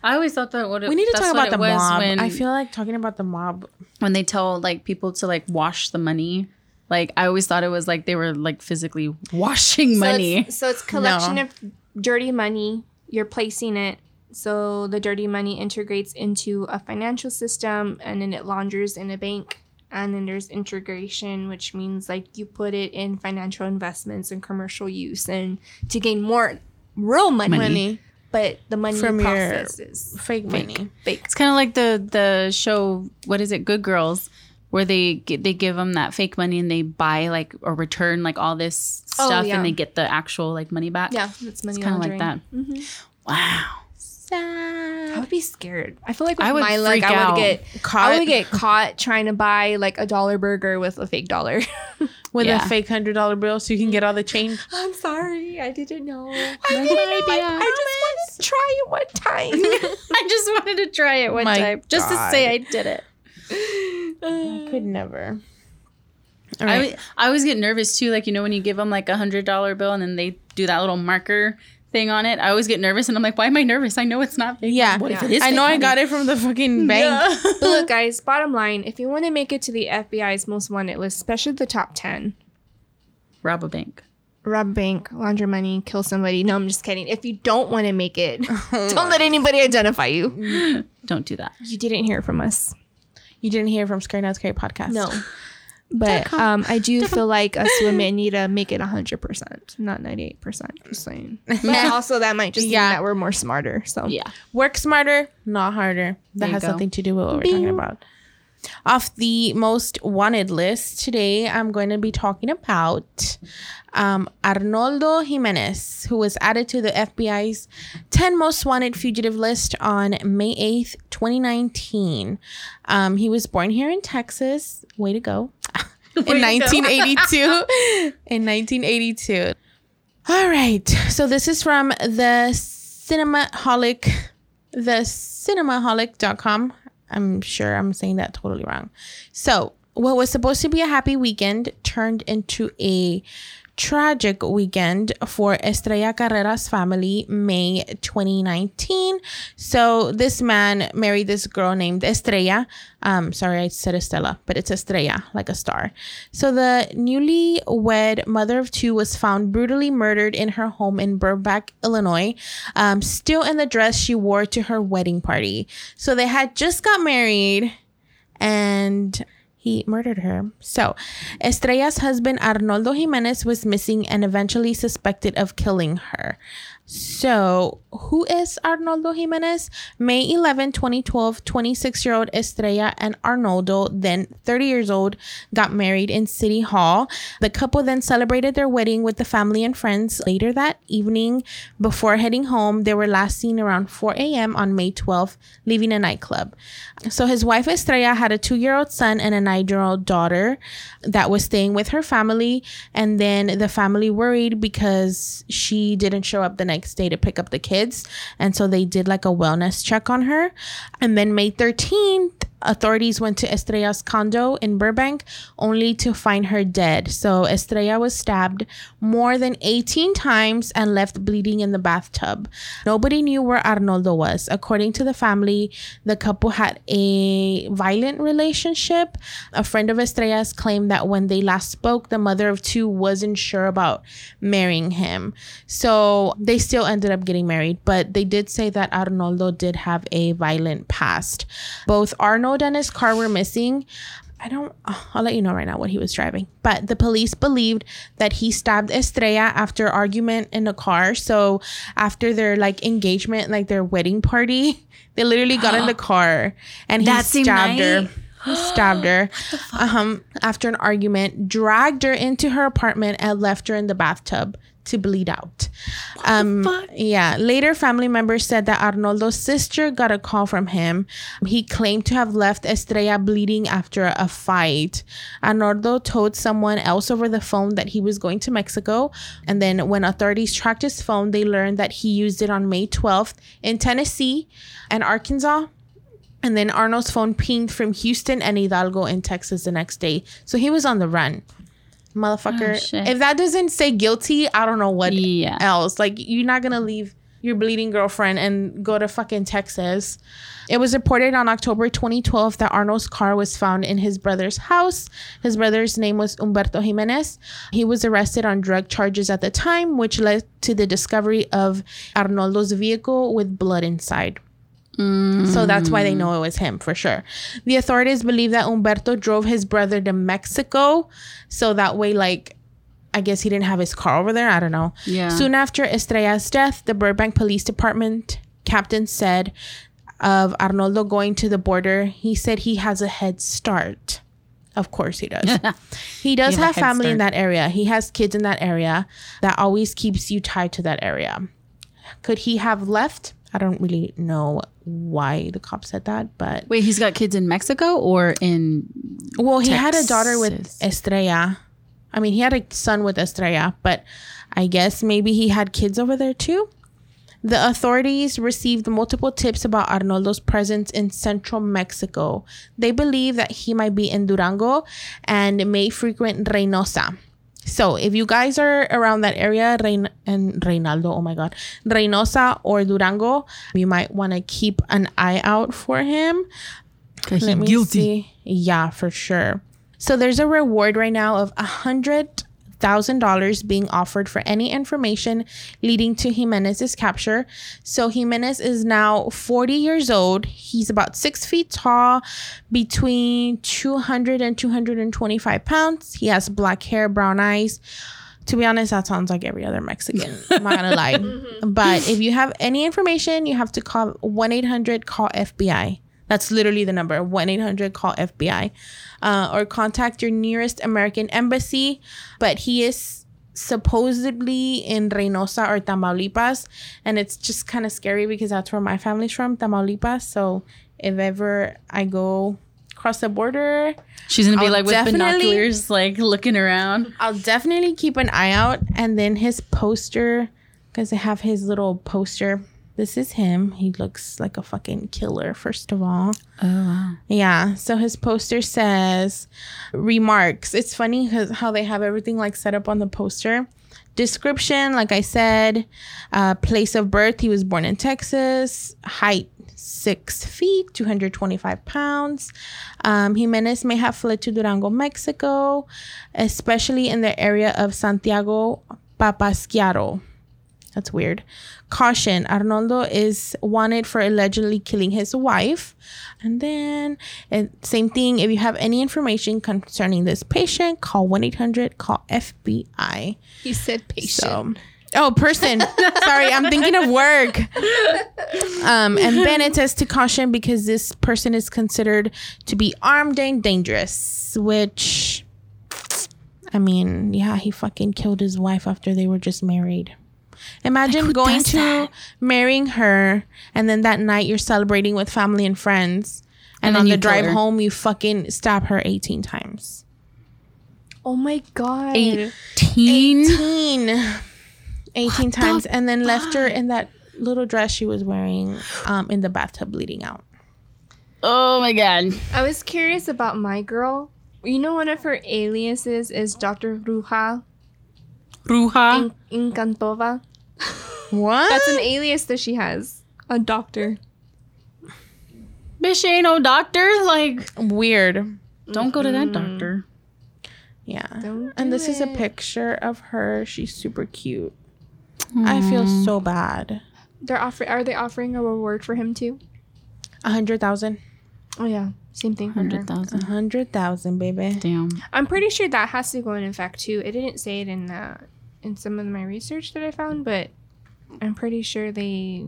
I always thought that what it, we need to that's talk what about the was mob. When, I feel like talking about the mob. when they tell like people to like wash the money. Like I always thought it was like they were like physically washing So money. it's, so it's collection No. of dirty money. You're placing it so the dirty money integrates into a financial system and then it launders in a bank. And then there's integration, which means like you put it in financial investments and commercial use and to gain more real money. Money. But the money From your process is Fake money. fake. It's kind of like the the show. What is it? Good Girls, where they they give them that fake money and they buy like or return like all this Oh, stuff yeah. and they get the actual like money back. Yeah, that's money it's kind of like that. Mhm. Wow. I would be scared. I feel like with I would my luck, freak I out. would get Caught I would get caught trying to buy like a dollar burger with a fake dollar. with Yeah. a fake hundred dollar bill so you can get all the change. I'm sorry, I didn't know. I didn't know. idea. I, I just wanted to try it one time. I just wanted to try it one My time just to say I did it. I could never. All I, right. always- I always get nervous too. Like you know when you give them like a hundred dollar bill and then they do that little marker thing on it. I always get nervous and I'm like, why am I nervous? I know it's not fake. yeah. What if it is? I fake know I got it from the fucking bank. Yeah. but look, guys, bottom line, if you want to make it to the FBI's most wanted list, especially the top ten, Rob a bank. rob a bank, launder money, kill somebody. No, I'm just kidding. If you don't want to make it, Oh don't let anybody identify you. Don't do that. You didn't hear from us. You didn't hear from Scary Not Scary podcast. No. But um, I do feel like us women need to make it 100%, not 98%. Just saying. But also, that might just Yeah. mean that we're more smarter. So, Yeah. Work smarter, not harder. That has go. something to do with what we're talking about. Off the most wanted list today, I'm going to be talking about um, Arnoldo Jimenez, who was added to the FBI's 10 most wanted fugitive list on May 8th, 2019. Um, he was born here in Texas. Way to go. in Way to go. 1982. in 1982. All right. So this is from the Cinemaholic, the cinemaholic.com. I'm sure I'm saying that totally wrong. So, what was supposed to be a happy weekend turned into a tragic weekend for Estrella Carrera's family, May 2019. So, this man married this girl named Estrella. Um, sorry, I said Estella, but it's Estrella, like a star. So, the newly wed mother of two was found brutally murdered in her home in Burbank, Illinois, um, still in the dress she wore to her wedding party. So, they had just got married and he murdered her. So, Estrella's husband Arnoldo Jimenez was missing and eventually suspected of killing her. So, who is Arnoldo Jimenez? May 11, 2012, 26 year old Estrella and Arnoldo, then 30 years old, got married in City Hall. The couple then celebrated their wedding with the family and friends. Later that evening, before heading home, they were last seen around 4 a.m. on May 12th, leaving a nightclub. So, his wife Estrella had a two year old son and a nine year old daughter that was staying with her family. And then the family worried because she didn't show up the next day to pick up the kids. And so they did like a wellness check on her. And then May 13th, authorities went to Estrella's condo in Burbank only to find her dead. So Estrella was stabbed more than 18 times and left bleeding in the bathtub. Nobody knew where Arnoldo was. According to the family, the couple had a violent relationship. A friend of Estrella's claimed that when they last spoke, the mother of two wasn't sure about marrying him. So they still ended up getting married, but they did say that Arnoldo did have a violent past. Both Arnold and his car were missing. I don't, I'll let you know right now what he was driving. But the police believed that he stabbed Estrella after argument in the car. So after their like engagement, like their wedding party, they literally got in the car and he That stabbed her. He stabbed her um, after an argument, dragged her into her apartment, and left her in the bathtub to bleed out. um? Yeah. Later, family members said that Arnoldo's sister got a call from him. He claimed to have left Estrella bleeding after a fight. Arnoldo told someone else over the phone that he was going to Mexico. And then, when authorities tracked his phone, they learned that he used it on May 12th in Tennessee and Arkansas. And then Arnold's phone pinged from Houston and Hidalgo in Texas the next day. So he was on the run. Motherfucker. Oh, if that doesn't say guilty, I don't know what Yeah. else. Like you're not gonna leave your bleeding girlfriend and go to fucking Texas. It was reported on October 2012 that Arnold's car was found in his brother's house. His brother's name was Humberto Jimenez. He was arrested on drug charges at the time, which led to the discovery of Arnoldo's vehicle with blood inside. So that's why they know it was him for sure. The authorities believe that Umberto drove his brother to Mexico. So that way, like, I guess he didn't have his car over there. I don't know. Yeah. Soon after Estrella's death, the Burbank Police Department captain said of Arnoldo going to the border, he said he has a head start. Of course he does. he does have have family in that area. He has kids in that area that always keeps you tied to that area. Could he have left? I don't really know why the cop said that, but Wait, he's got kids in Mexico or in well, he had a daughter with Estrella. I mean, he had a son with Estrella, but I guess maybe he had kids over there too. The authorities received multiple tips about Arnoldo's presence in central Mexico. They believe that he might be in Durango and may frequent Reynosa. So, if you guys are around that area, Rein- and Reynaldo, oh my God, Reynosa or Durango, you might want to keep an eye out for him. Let me see. Yeah, for sure. So there's a reward right now of a hundred thousand dollars being offered for any information leading to Jimenez's capture. So Jimenez is now 40 years old. He's about six feet tall, between 200 and 225 pounds. He has black hair, brown eyes. To be honest, that sounds like every other Mexican. I'm not gonna lie. Mm-hmm. But if you have any information, you have to call 1 800 call FBI. That's literally the number 1 800 call FBI. Uh, or contact your nearest American embassy. But he is supposedly in Reynosa or Tamaulipas. And it's just kind of scary because that's where my family's from, Tamaulipas. So if ever I go across the border, She's gonna be I'll like with binoculars, like looking around. I'll definitely keep an eye out. And then his poster, because I have his little poster. This is him. He looks like a fucking killer, first of all. Oh wow. Yeah. So his poster says remarks. It's funny how they have everything like set up on the poster. Description, like I said, uh, place of birth. He was born in Texas. Height six feet, 225 pounds. Um, Jimenez may have fled to Durango, Mexico, especially in the area of Santiago Papasquiaro. That's weird. Caution Arnoldo is wanted for allegedly killing his wife. And then, and same thing, if you have any information concerning this patient, call 1 800 call FBI. He said patient. So, oh, person. Sorry, I'm thinking of work. Um, and then it says to caution because this person is considered to be armed and dangerous, which, I mean, yeah, he fucking killed his wife after they were just married. Imagine who going to that? marrying her, and then that night you're celebrating with family and friends, and, And then on the drive her. home you fucking stab her 18 times. oh my god. Eighteen. 18 18 times and then left her in that little dress she was wearing um in the bathtub bleeding out Oh my god. I was curious about my girl. You know, one of her aliases is Dr. Bruja Ruja. In- Encantova. What That's an alias that she has. A doctor. Bitch ain't no doctor. Like, weird don't go to that doctor. yeah Don't and do this is a it. picture of her she's super cute i feel so bad They're offer- Are they offering a reward for him too? a hundred thousand. Oh yeah, same thing for her. Hundred a thousand. hundred thousand baby Damn. I'm pretty sure that has to go in effect too. It didn't say it in uh, in some of my research that I found, but I'm pretty sure they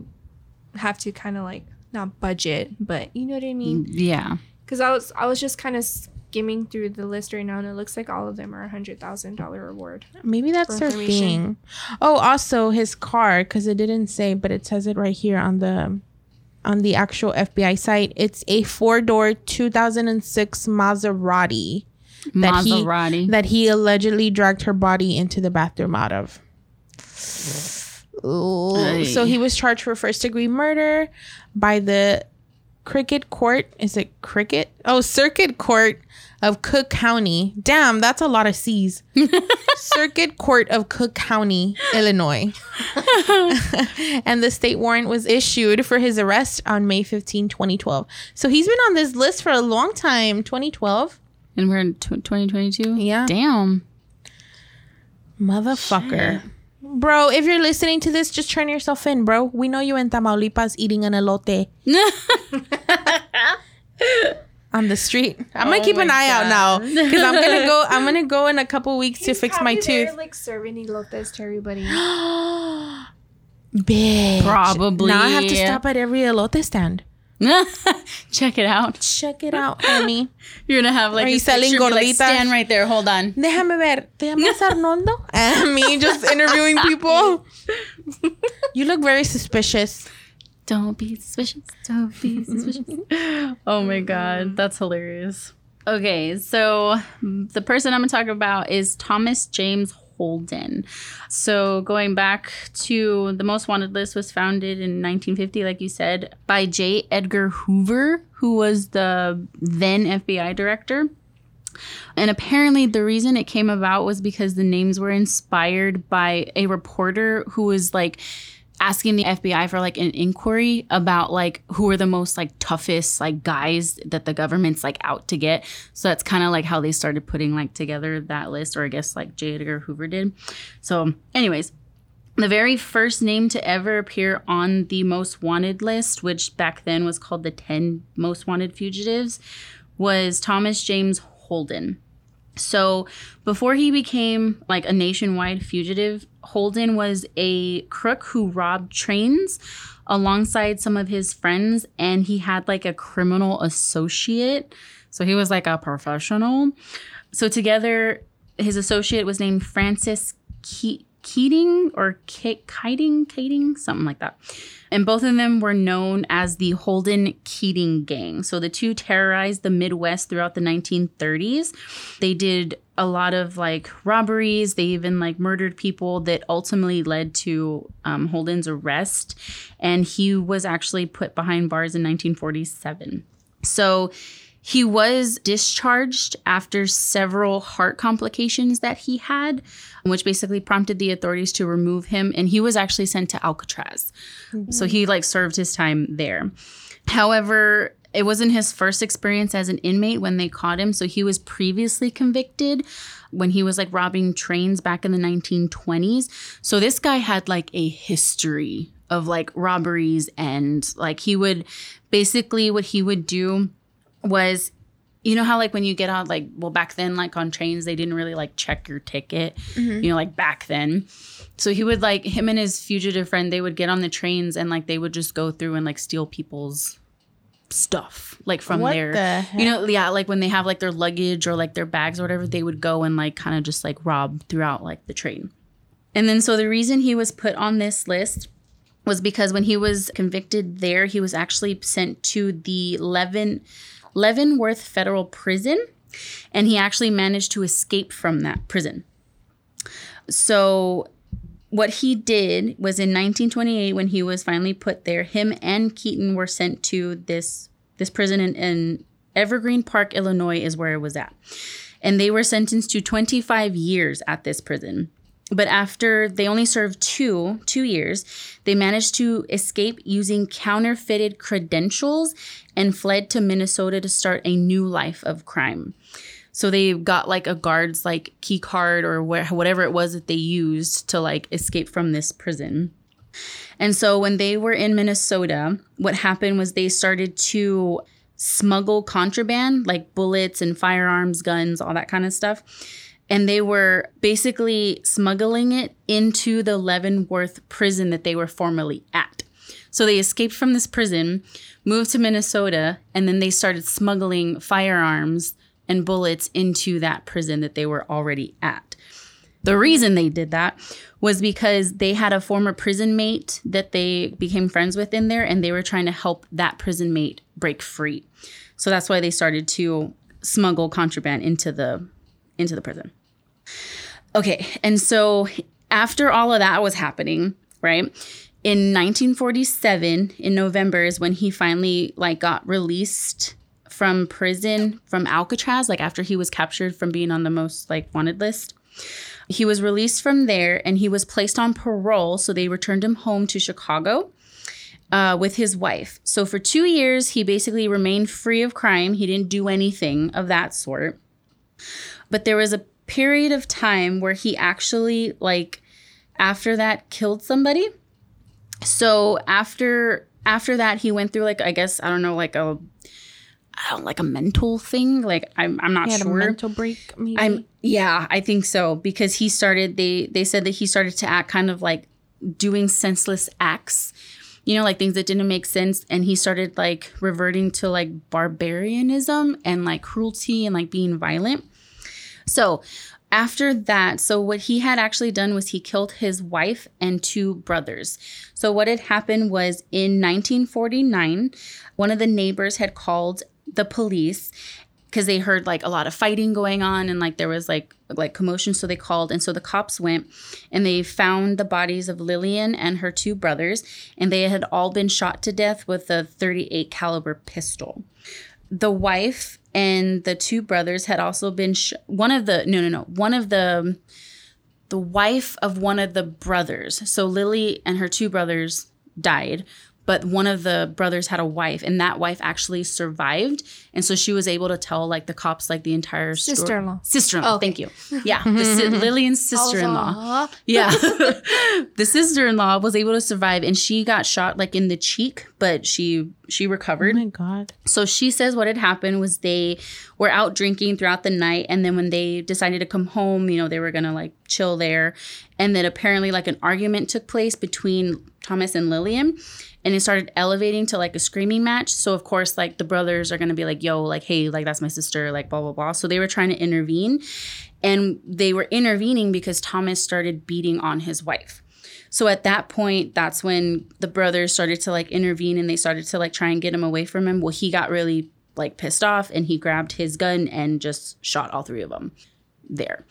have to kind of like not budget, but you know what I mean. Yeah. Because I was I was just kind of skimming through the list right now, and it looks like all of them are a hundred thousand dollar reward. Maybe that's their thing. Oh, also his car, because it didn't say, but it says it right here on the on the actual FBI site. It's a four door 2006 Maserati that he that he allegedly dragged her body into the bathroom out of. Ooh. So he was charged for first degree murder by the Cricket Court. Is it Cricket? Oh, Circuit Court of Cook County. Damn, that's a lot of C's. Circuit Court of Cook County, Illinois. and the state warrant was issued for his arrest on May 15, 2012. So he's been on this list for a long time, 2012. And we're in tw 2022. Yeah. Damn. Motherfucker. Bro, if you're listening to this, just turn yourself in, bro. We know you in Tamaulipas eating an elote on the street. I'm gonna Oh keep an my eye out now because I'm gonna go. I'm gonna go in a couple weeks to fix my tooth. like serving elotes to everybody. Bitch. Probably. Now I have to stop at every elote stand. Check it out. Check it out, homie. You're gonna have like Are you selling picture, be like. Stand right there. Hold on. Déjame ver. ¿Te llamas Arnoldo? And me just interviewing people. You look very suspicious. Don't be suspicious. Don't be suspicious. oh my god, that's hilarious. Okay, so the person I'm gonna talk about is Thomas James Holden. So going back to the most wanted list was founded in 1950, like you said, by J. Edgar Hoover, who was the then FBI director. And apparently, the reason it came about was because the names were inspired by a reporter who was like asking the FBI for like an inquiry about like who are the most like toughest like guys that the government's like out to get. So that's kind of like how they started putting like together that list, or I guess like J. Edgar Hoover did. So, anyways, the very first name to ever appear on the most wanted list, which back then was called the 10 most wanted fugitives, was Thomas James Holden. So before he became like a nationwide fugitive, Holden was a crook who robbed trains alongside some of his friends, and he had like a criminal associate. So he was like a professional. So together, his associate was named Francis Ke- Keating or Ke- Keating, Keating, something like that. And both of them were known as the Holden Keating Gang. So the two terrorized the Midwest throughout the 1930s. They did a lot of like robberies. They even like murdered people that ultimately led to um, Holden's arrest. And he was actually put behind bars in 1947. So he was discharged after several heart complications that he had, which basically prompted the authorities to remove him. And he was actually sent to Alcatraz. So he mm-hmm. like served his time there. However, it wasn't his first experience as an inmate when they caught him. So he was previously convicted when he was like robbing trains back in the 1920s. So this guy had like a history of like robberies and like he would basically what he would do was you know how like when you get on like well back then like on trains they didn't really like check your ticket mm-hmm. you know like back then. So he would like him and his fugitive friend they would get on the trains and like they would just go through and like steal people's stuff like from What their the you know yeah like when they have like their luggage or like their bags or whatever they would go and like kind of just like rob throughout like the train. And then so the reason he was put on this list was because when he was convicted there, he was actually sent to the Levin, Leavenworth Federal Prison, and he actually managed to escape from that prison. So, what he did was in 1928, when he was finally put there, him and Keaton were sent to this this prison in, in Evergreen Park, Illinois, is where it was at, and they were sentenced to 25 years at this prison but after they only served two two years they managed to escape using counterfeited credentials and fled to minnesota to start a new life of crime. So they got like a guard's like key card or where, whatever it was that they used to like escape from this prison. And so when they were in minnesota what happened was they started to smuggle contraband like bullets and firearms guns all that kind of stuff and they were basically smuggling it into the Leavenworth prison that they were formerly at. So they escaped from this prison, moved to Minnesota, and then they started smuggling firearms and bullets into that prison that they were already at. The reason they did that was because they had a former prison mate that they became friends with in there and they were trying to help that prison mate break free. So that's why they started to smuggle contraband into the into the prison. Okay, and so after all of that was happening, right? In 1947, in November is when he finally like got released from prison from Alcatraz like after he was captured from being on the most like wanted list. He was released from there and he was placed on parole. So they returned him home to Chicago uh, with his wife. So for two years, he basically remained free of crime. He didn't do anything of that sort. But there was a period of time where he actually, like, after that, killed somebody. So after after that, he went through like I guess I don't know like a I don't like a mental thing. Like I'm I'm not sure. a mental break. Maybe. I'm yeah, I think so because he started they they said that he started to act kind of like doing senseless acts. You know, like things that didn't make sense and he started like reverting to like barbarianism and like cruelty and like being violent. So, after that, so what he had actually done was he killed his wife and two brothers. So, what had happened was in 1949, one of the neighbors had called the police because they heard like a lot of fighting going on and like there was like like commotion so they called and so the cops went and they found the bodies of Lillian and her two brothers and they had all been shot to death with a 38 caliber pistol the wife and the two brothers had also been sh- one of the no no no one of the the wife of one of the brothers. So lily and her two brothers died but one of the brothers had a wife and that wife actually survived and so she was able to tell like the cops like the entire story. Sister-in-law. sister-in-law Okay. thank you yeah the si- lillian's sister-in-law yeah. the sister-in-law was able to survive and she got shot like in the cheek, but she she recovered oh recovered. my god. So she says what had happened was they were out drinking throughout the night and then when they decided to come home, you know, they were going to like chill there and then apparently like an argument took place between Thomas and Lillian and it started elevating to like a screaming match. So of course like the brothers are to be like, "Yo, like hey, like that's my sister, like blah blah blah." So they were trying to intervene and they were intervening because Thomas started beating on his wife. So at that point, that's when the brothers started to like intervene and they started to like try and get him away from him. Well, he got really like pissed off and he grabbed his gun and just shot all three of them there.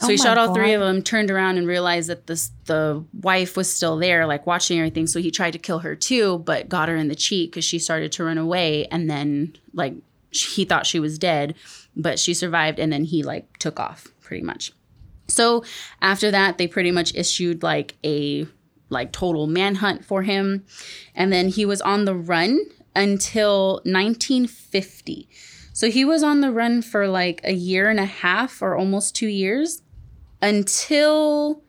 So Oh he shot all three of them, turned around and realized that this the wife was still there, like watching everything. So he tried to kill her too, but got her in the cheek because she started to run away. And then like he thought she was dead, but she survived. And then he like took off pretty much. So after that, they pretty much issued like a like total manhunt for him, and then he was on the run until 1950. So he was on the run for like a year and a half or almost two years until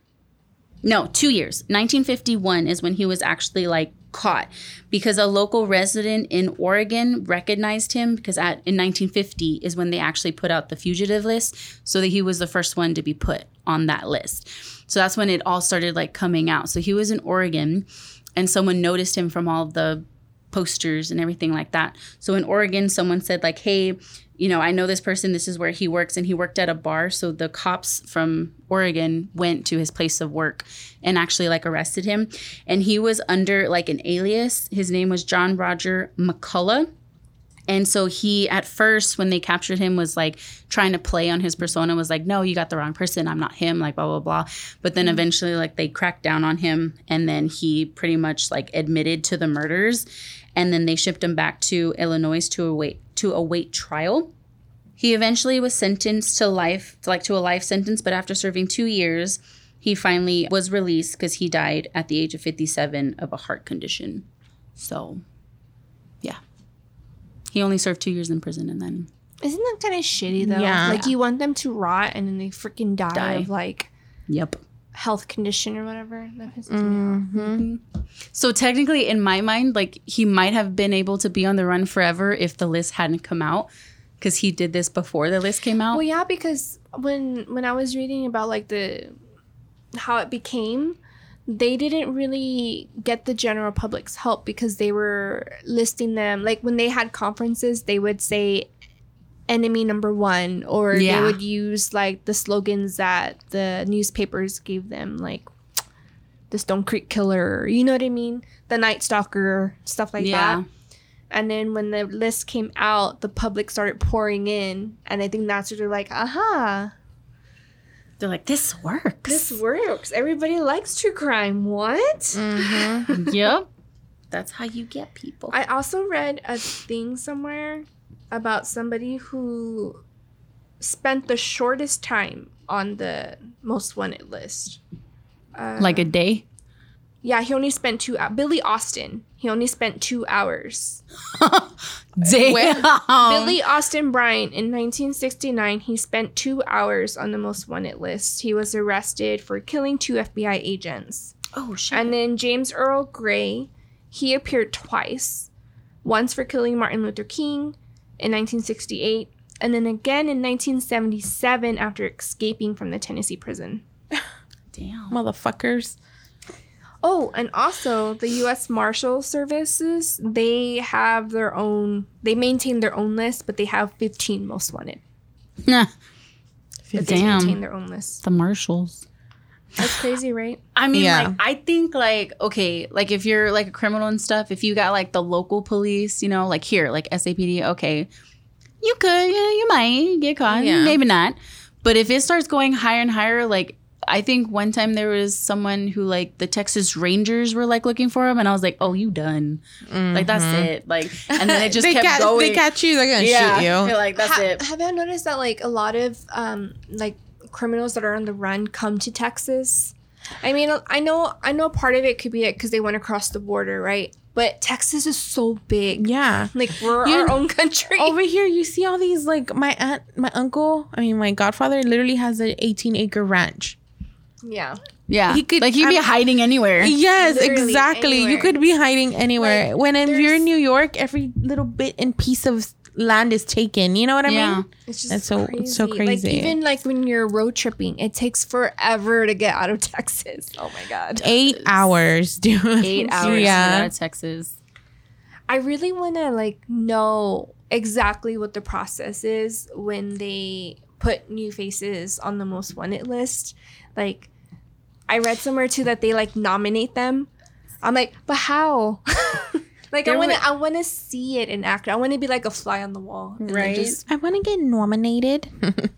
no, two years. 1951 is when he was actually like caught because a local resident in Oregon recognized him because at in 1950 is when they actually put out the fugitive list so that he was the first one to be put on that list. So that's when it all started like coming out. So he was in Oregon and someone noticed him from all the posters and everything like that. So in Oregon someone said like, "Hey, you know, I know this person, this is where he works, and he worked at a bar. So the cops from Oregon went to his place of work and actually like arrested him. And he was under like an alias. His name was John Roger McCullough. And so he, at first, when they captured him, was like trying to play on his persona, was like, no, you got the wrong person. I'm not him, like, blah, blah, blah. But then mm-hmm. eventually, like, they cracked down on him. And then he pretty much like admitted to the murders. And then they shipped him back to Illinois to await, to await trial. He eventually was sentenced to life, like to a life sentence, but after serving two years, he finally was released because he died at the age of 57 of a heart condition. So, yeah. He only served two years in prison and then Isn't that kind of shitty though? Yeah. Like you want them to rot and then they freaking die, Die. of like Yep. Health condition or whatever. That pisses me off. Mm-hmm. So technically in my mind like he might have been able to be on the run forever if the list hadn't come out cuz he did this before the list came out. Well, yeah, because when when I was reading about like the how it became, they didn't really get the general public's help because they were listing them like when they had conferences, they would say enemy number one, or Yeah. they would use like the slogans that the newspapers gave them, like the Stone Creek Killer, you know what I mean? The Night Stalker, stuff like yeah. that. And then when the list came out, the public started pouring in, and I think that's where they're like, aha, They're like, this works. this works. Everybody likes true crime. What? Mm-hmm. yep. That's how you get people. I also read a thing somewhere about somebody who spent the shortest time on the most wanted list. Uh, like a day. yeah, he only spent two. hou- Billy Austin. He only spent two hours. Damn. Billy Austin Bryant in 1969. He spent two hours on the most wanted list. He was arrested for killing two FBI agents. Oh shit. And then James Earl Gray, he appeared twice. Once for killing Martin Luther King in 1968, and then again in 1977 after escaping from the Tennessee prison. Damn. Motherfuckers. Oh, and also the U.S. Marshal Services, they have their own, they maintain their own list, but they have 15 most wanted. Nah, But they Damn. maintain their own list. the marshals. That's crazy, right? I mean, Yeah. like, I think, like, okay, like, if you're like a criminal and stuff, if you got like the local police, you know, like here, like SAPD, okay, you could, yeah, you might get caught, Yeah. maybe not. But if it starts going higher and higher, like, I think one time there was someone who, like, the Texas Rangers were like looking for him, and I was like, oh, you done. Like, that's it. Like, and then it just they kept catch, going. They catch you, they're gonna yeah. shoot You're you. like, that's Ha- it. Have you noticed that like a lot of um like criminals that are on the run come to Texas? I mean, I know I know part of it could be it because they went across the border, right? But Texas is so big. Yeah. Like we're You- our own country. Over here, you see all these like my aunt, my uncle. I mean, my godfather literally has an 18 acre ranch. yeah. Yeah. He could- like, you'd be I'm- hiding anywhere. Yes, Literally exactly. You could be hiding anywhere. Like, when if you're in New York, every little bit and piece of land is taken. You know what I Yeah. mean? It's just That's so- crazy. so crazy. Like even like when you're road tripping, it takes forever to get out of Texas. Oh my god. Eight hours, dude. Eight hours to get Yeah. out of Texas. I really want to like know exactly what the process is when they put new faces on the most wanted list. Like I read somewhere too that they like nominate them. I'm like, but how? like I want to I want to see it in act. I want to be like a fly on the wall. and Right. just- I want to get nominated.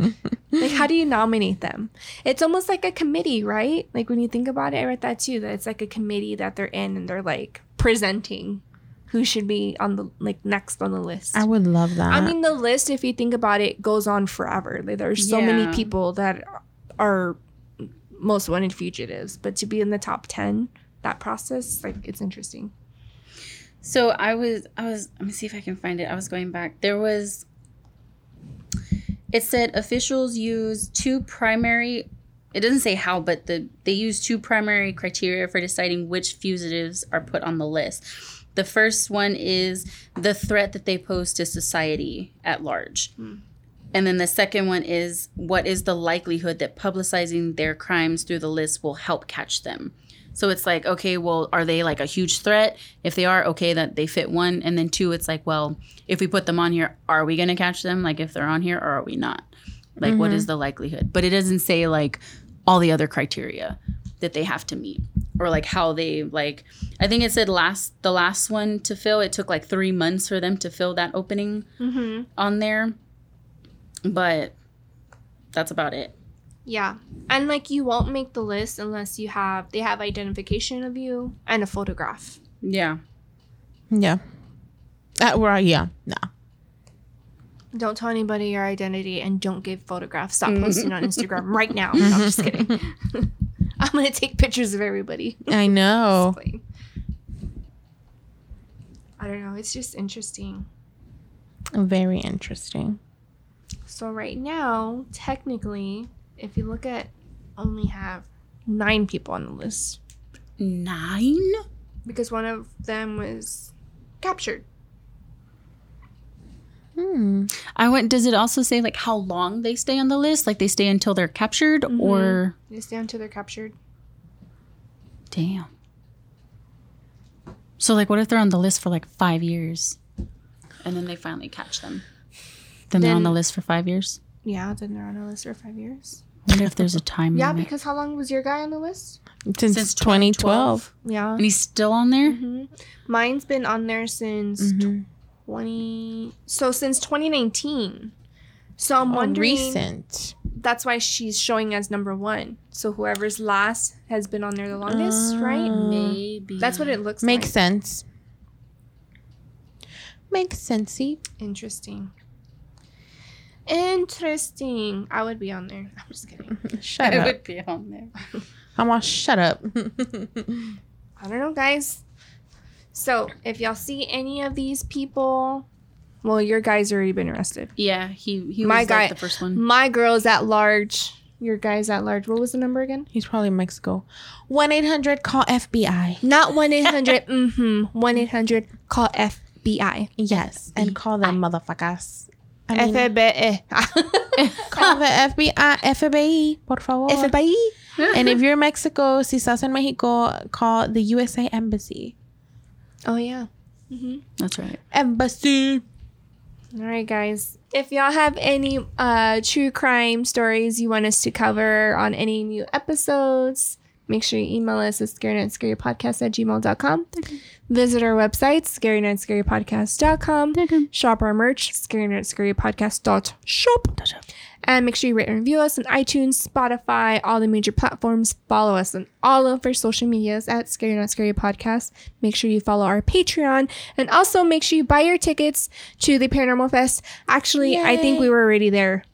like how do you nominate them? It's almost like a committee, right? Like when you think about it, I read that too. That it's like a committee that they're in and they're like presenting who should be on the like next on the list. I would love that. I mean, the list, if you think about it, goes on forever. Like, there's so Yeah. many people that are most wanted fugitives, but to be in the top 10, that process, like, it's interesting. So I was, I was. Let me see if I can find it. I was going back. There was. It said officials use two primary. It doesn't say how, but the they use two primary criteria for deciding which fugitives are put on the list. The first one is the threat that they pose to society at large. Hmm. And then the second one is what is the likelihood that publicizing their crimes through the list will help catch them? So it's like, okay, well, are they like a huge threat? If they are, okay, that they fit one. And then two, it's like, well, if we put them on here, are we going to catch them? Like if they're on here or are we not? Like, what is the likelihood? But it doesn't say like all the other criteria that they have to meet or like how they like i think it said last the last one to fill it took like three months for them to fill that opening Mm-hmm. on there but that's about it Yeah. And, like, you won't make the list unless you have, they have identification of you and a photograph. yeah yeah. Uh, well, yeah. Nah. Don't tell anybody your identity and don't give photographs. Stop posting on Instagram right now. No, I'm just kidding. I'm going to take pictures of everybody. I know. I don't know. It's just interesting. Very interesting. So right now, technically, if you look at only have nine people on the list nine because one of them was captured. Hmm. i went does it also say like how long they stay on the list like they stay until they're captured or They stay until they're captured. damn so like what if they're on the list for like five years and then they finally catch them Then, they're on the list for five years. Yeah, then they're on a list for five years. I wonder if there's a time Yeah, limit. because how long was your guy on the list? Since, Since 2012. Yeah. And he's still on there? hmm Mine's been on there since Mhm. 20. So since 2019. So I'm Oh, wondering. recent. That's why she's showing as number one. So whoever's last has been on there the longest, right? Maybe. That's what it looks Makes like. Makes sense. Makes sensey. Interesting. Interesting. I would be on there. I'm just kidding. Shut It up. I would be on there. I'm all shut up. I don't know, guys. So if y'all see any of these people, well, your guy's already been arrested. Yeah, he he My was guy- like the first one. My girl's at large. Your guy's at large. What was the number again? He's probably in Mexico. 1 800 call FBI. Not 1 800. mm hmm. 1 800 call FBI. Yes. And call them motherfuckers. I mean, FBI. call the FBI. FBI, por favor. FBI. And if you're in Mexico, si estás en Mexico, call the USA Embassy. Oh, yeah. That's right. Embassy. All right, guys. If y'all have any uh, true crime stories you want us to cover on any new episodes, make sure you email us at scarynightscarypodcast at gmail.com. Visit our website, scarynightscarypodcast.com. Shop our merch, scarynightscarypodcast.shop. And make sure you rate and review us on iTunes, Spotify, all the major platforms. Follow us on all of our social medias at Scary Not Scary Podcast. Make sure you follow our Patreon. And also make sure you buy your tickets to the Paranormal Fest. Actually, I think we were already there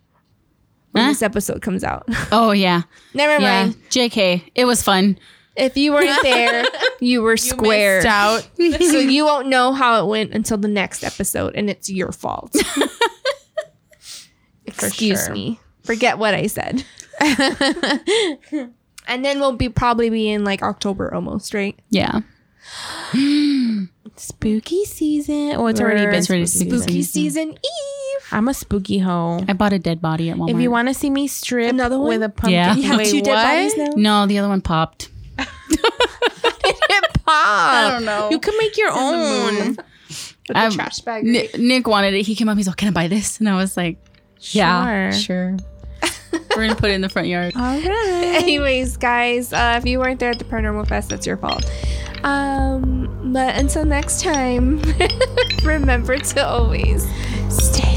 when Huh? this episode comes out. Oh yeah. Never Yeah. mind. JK. It was fun. If you weren't there, you were square. Missed out. so you won't know how it went until the next episode, and it's your fault. Excuse sure. me. Forget what I said. and then we'll be probably be in like October almost, right? Yeah. spooky season. Oh, it's already been It's already spooky, Spooky season. season Eve. I'm a spooky hoe. I bought a dead body at Walmart. If you want to see me strip Another one? with a pumpkin, Yeah. You have Wait, two dead what? bodies now. No, the other one popped. It didn't pop. I don't know. You can make your own. With the trash bag. Ni- right? Nick wanted it. He came up. He's like, "Can I buy this?" And I was like, "Yeah, Sure. sure." We're gonna put it in the front yard. All right. Anyways, guys, uh, if you weren't there at the Paranormal Fest, that's your fault. Um, but until next time, remember to always Stay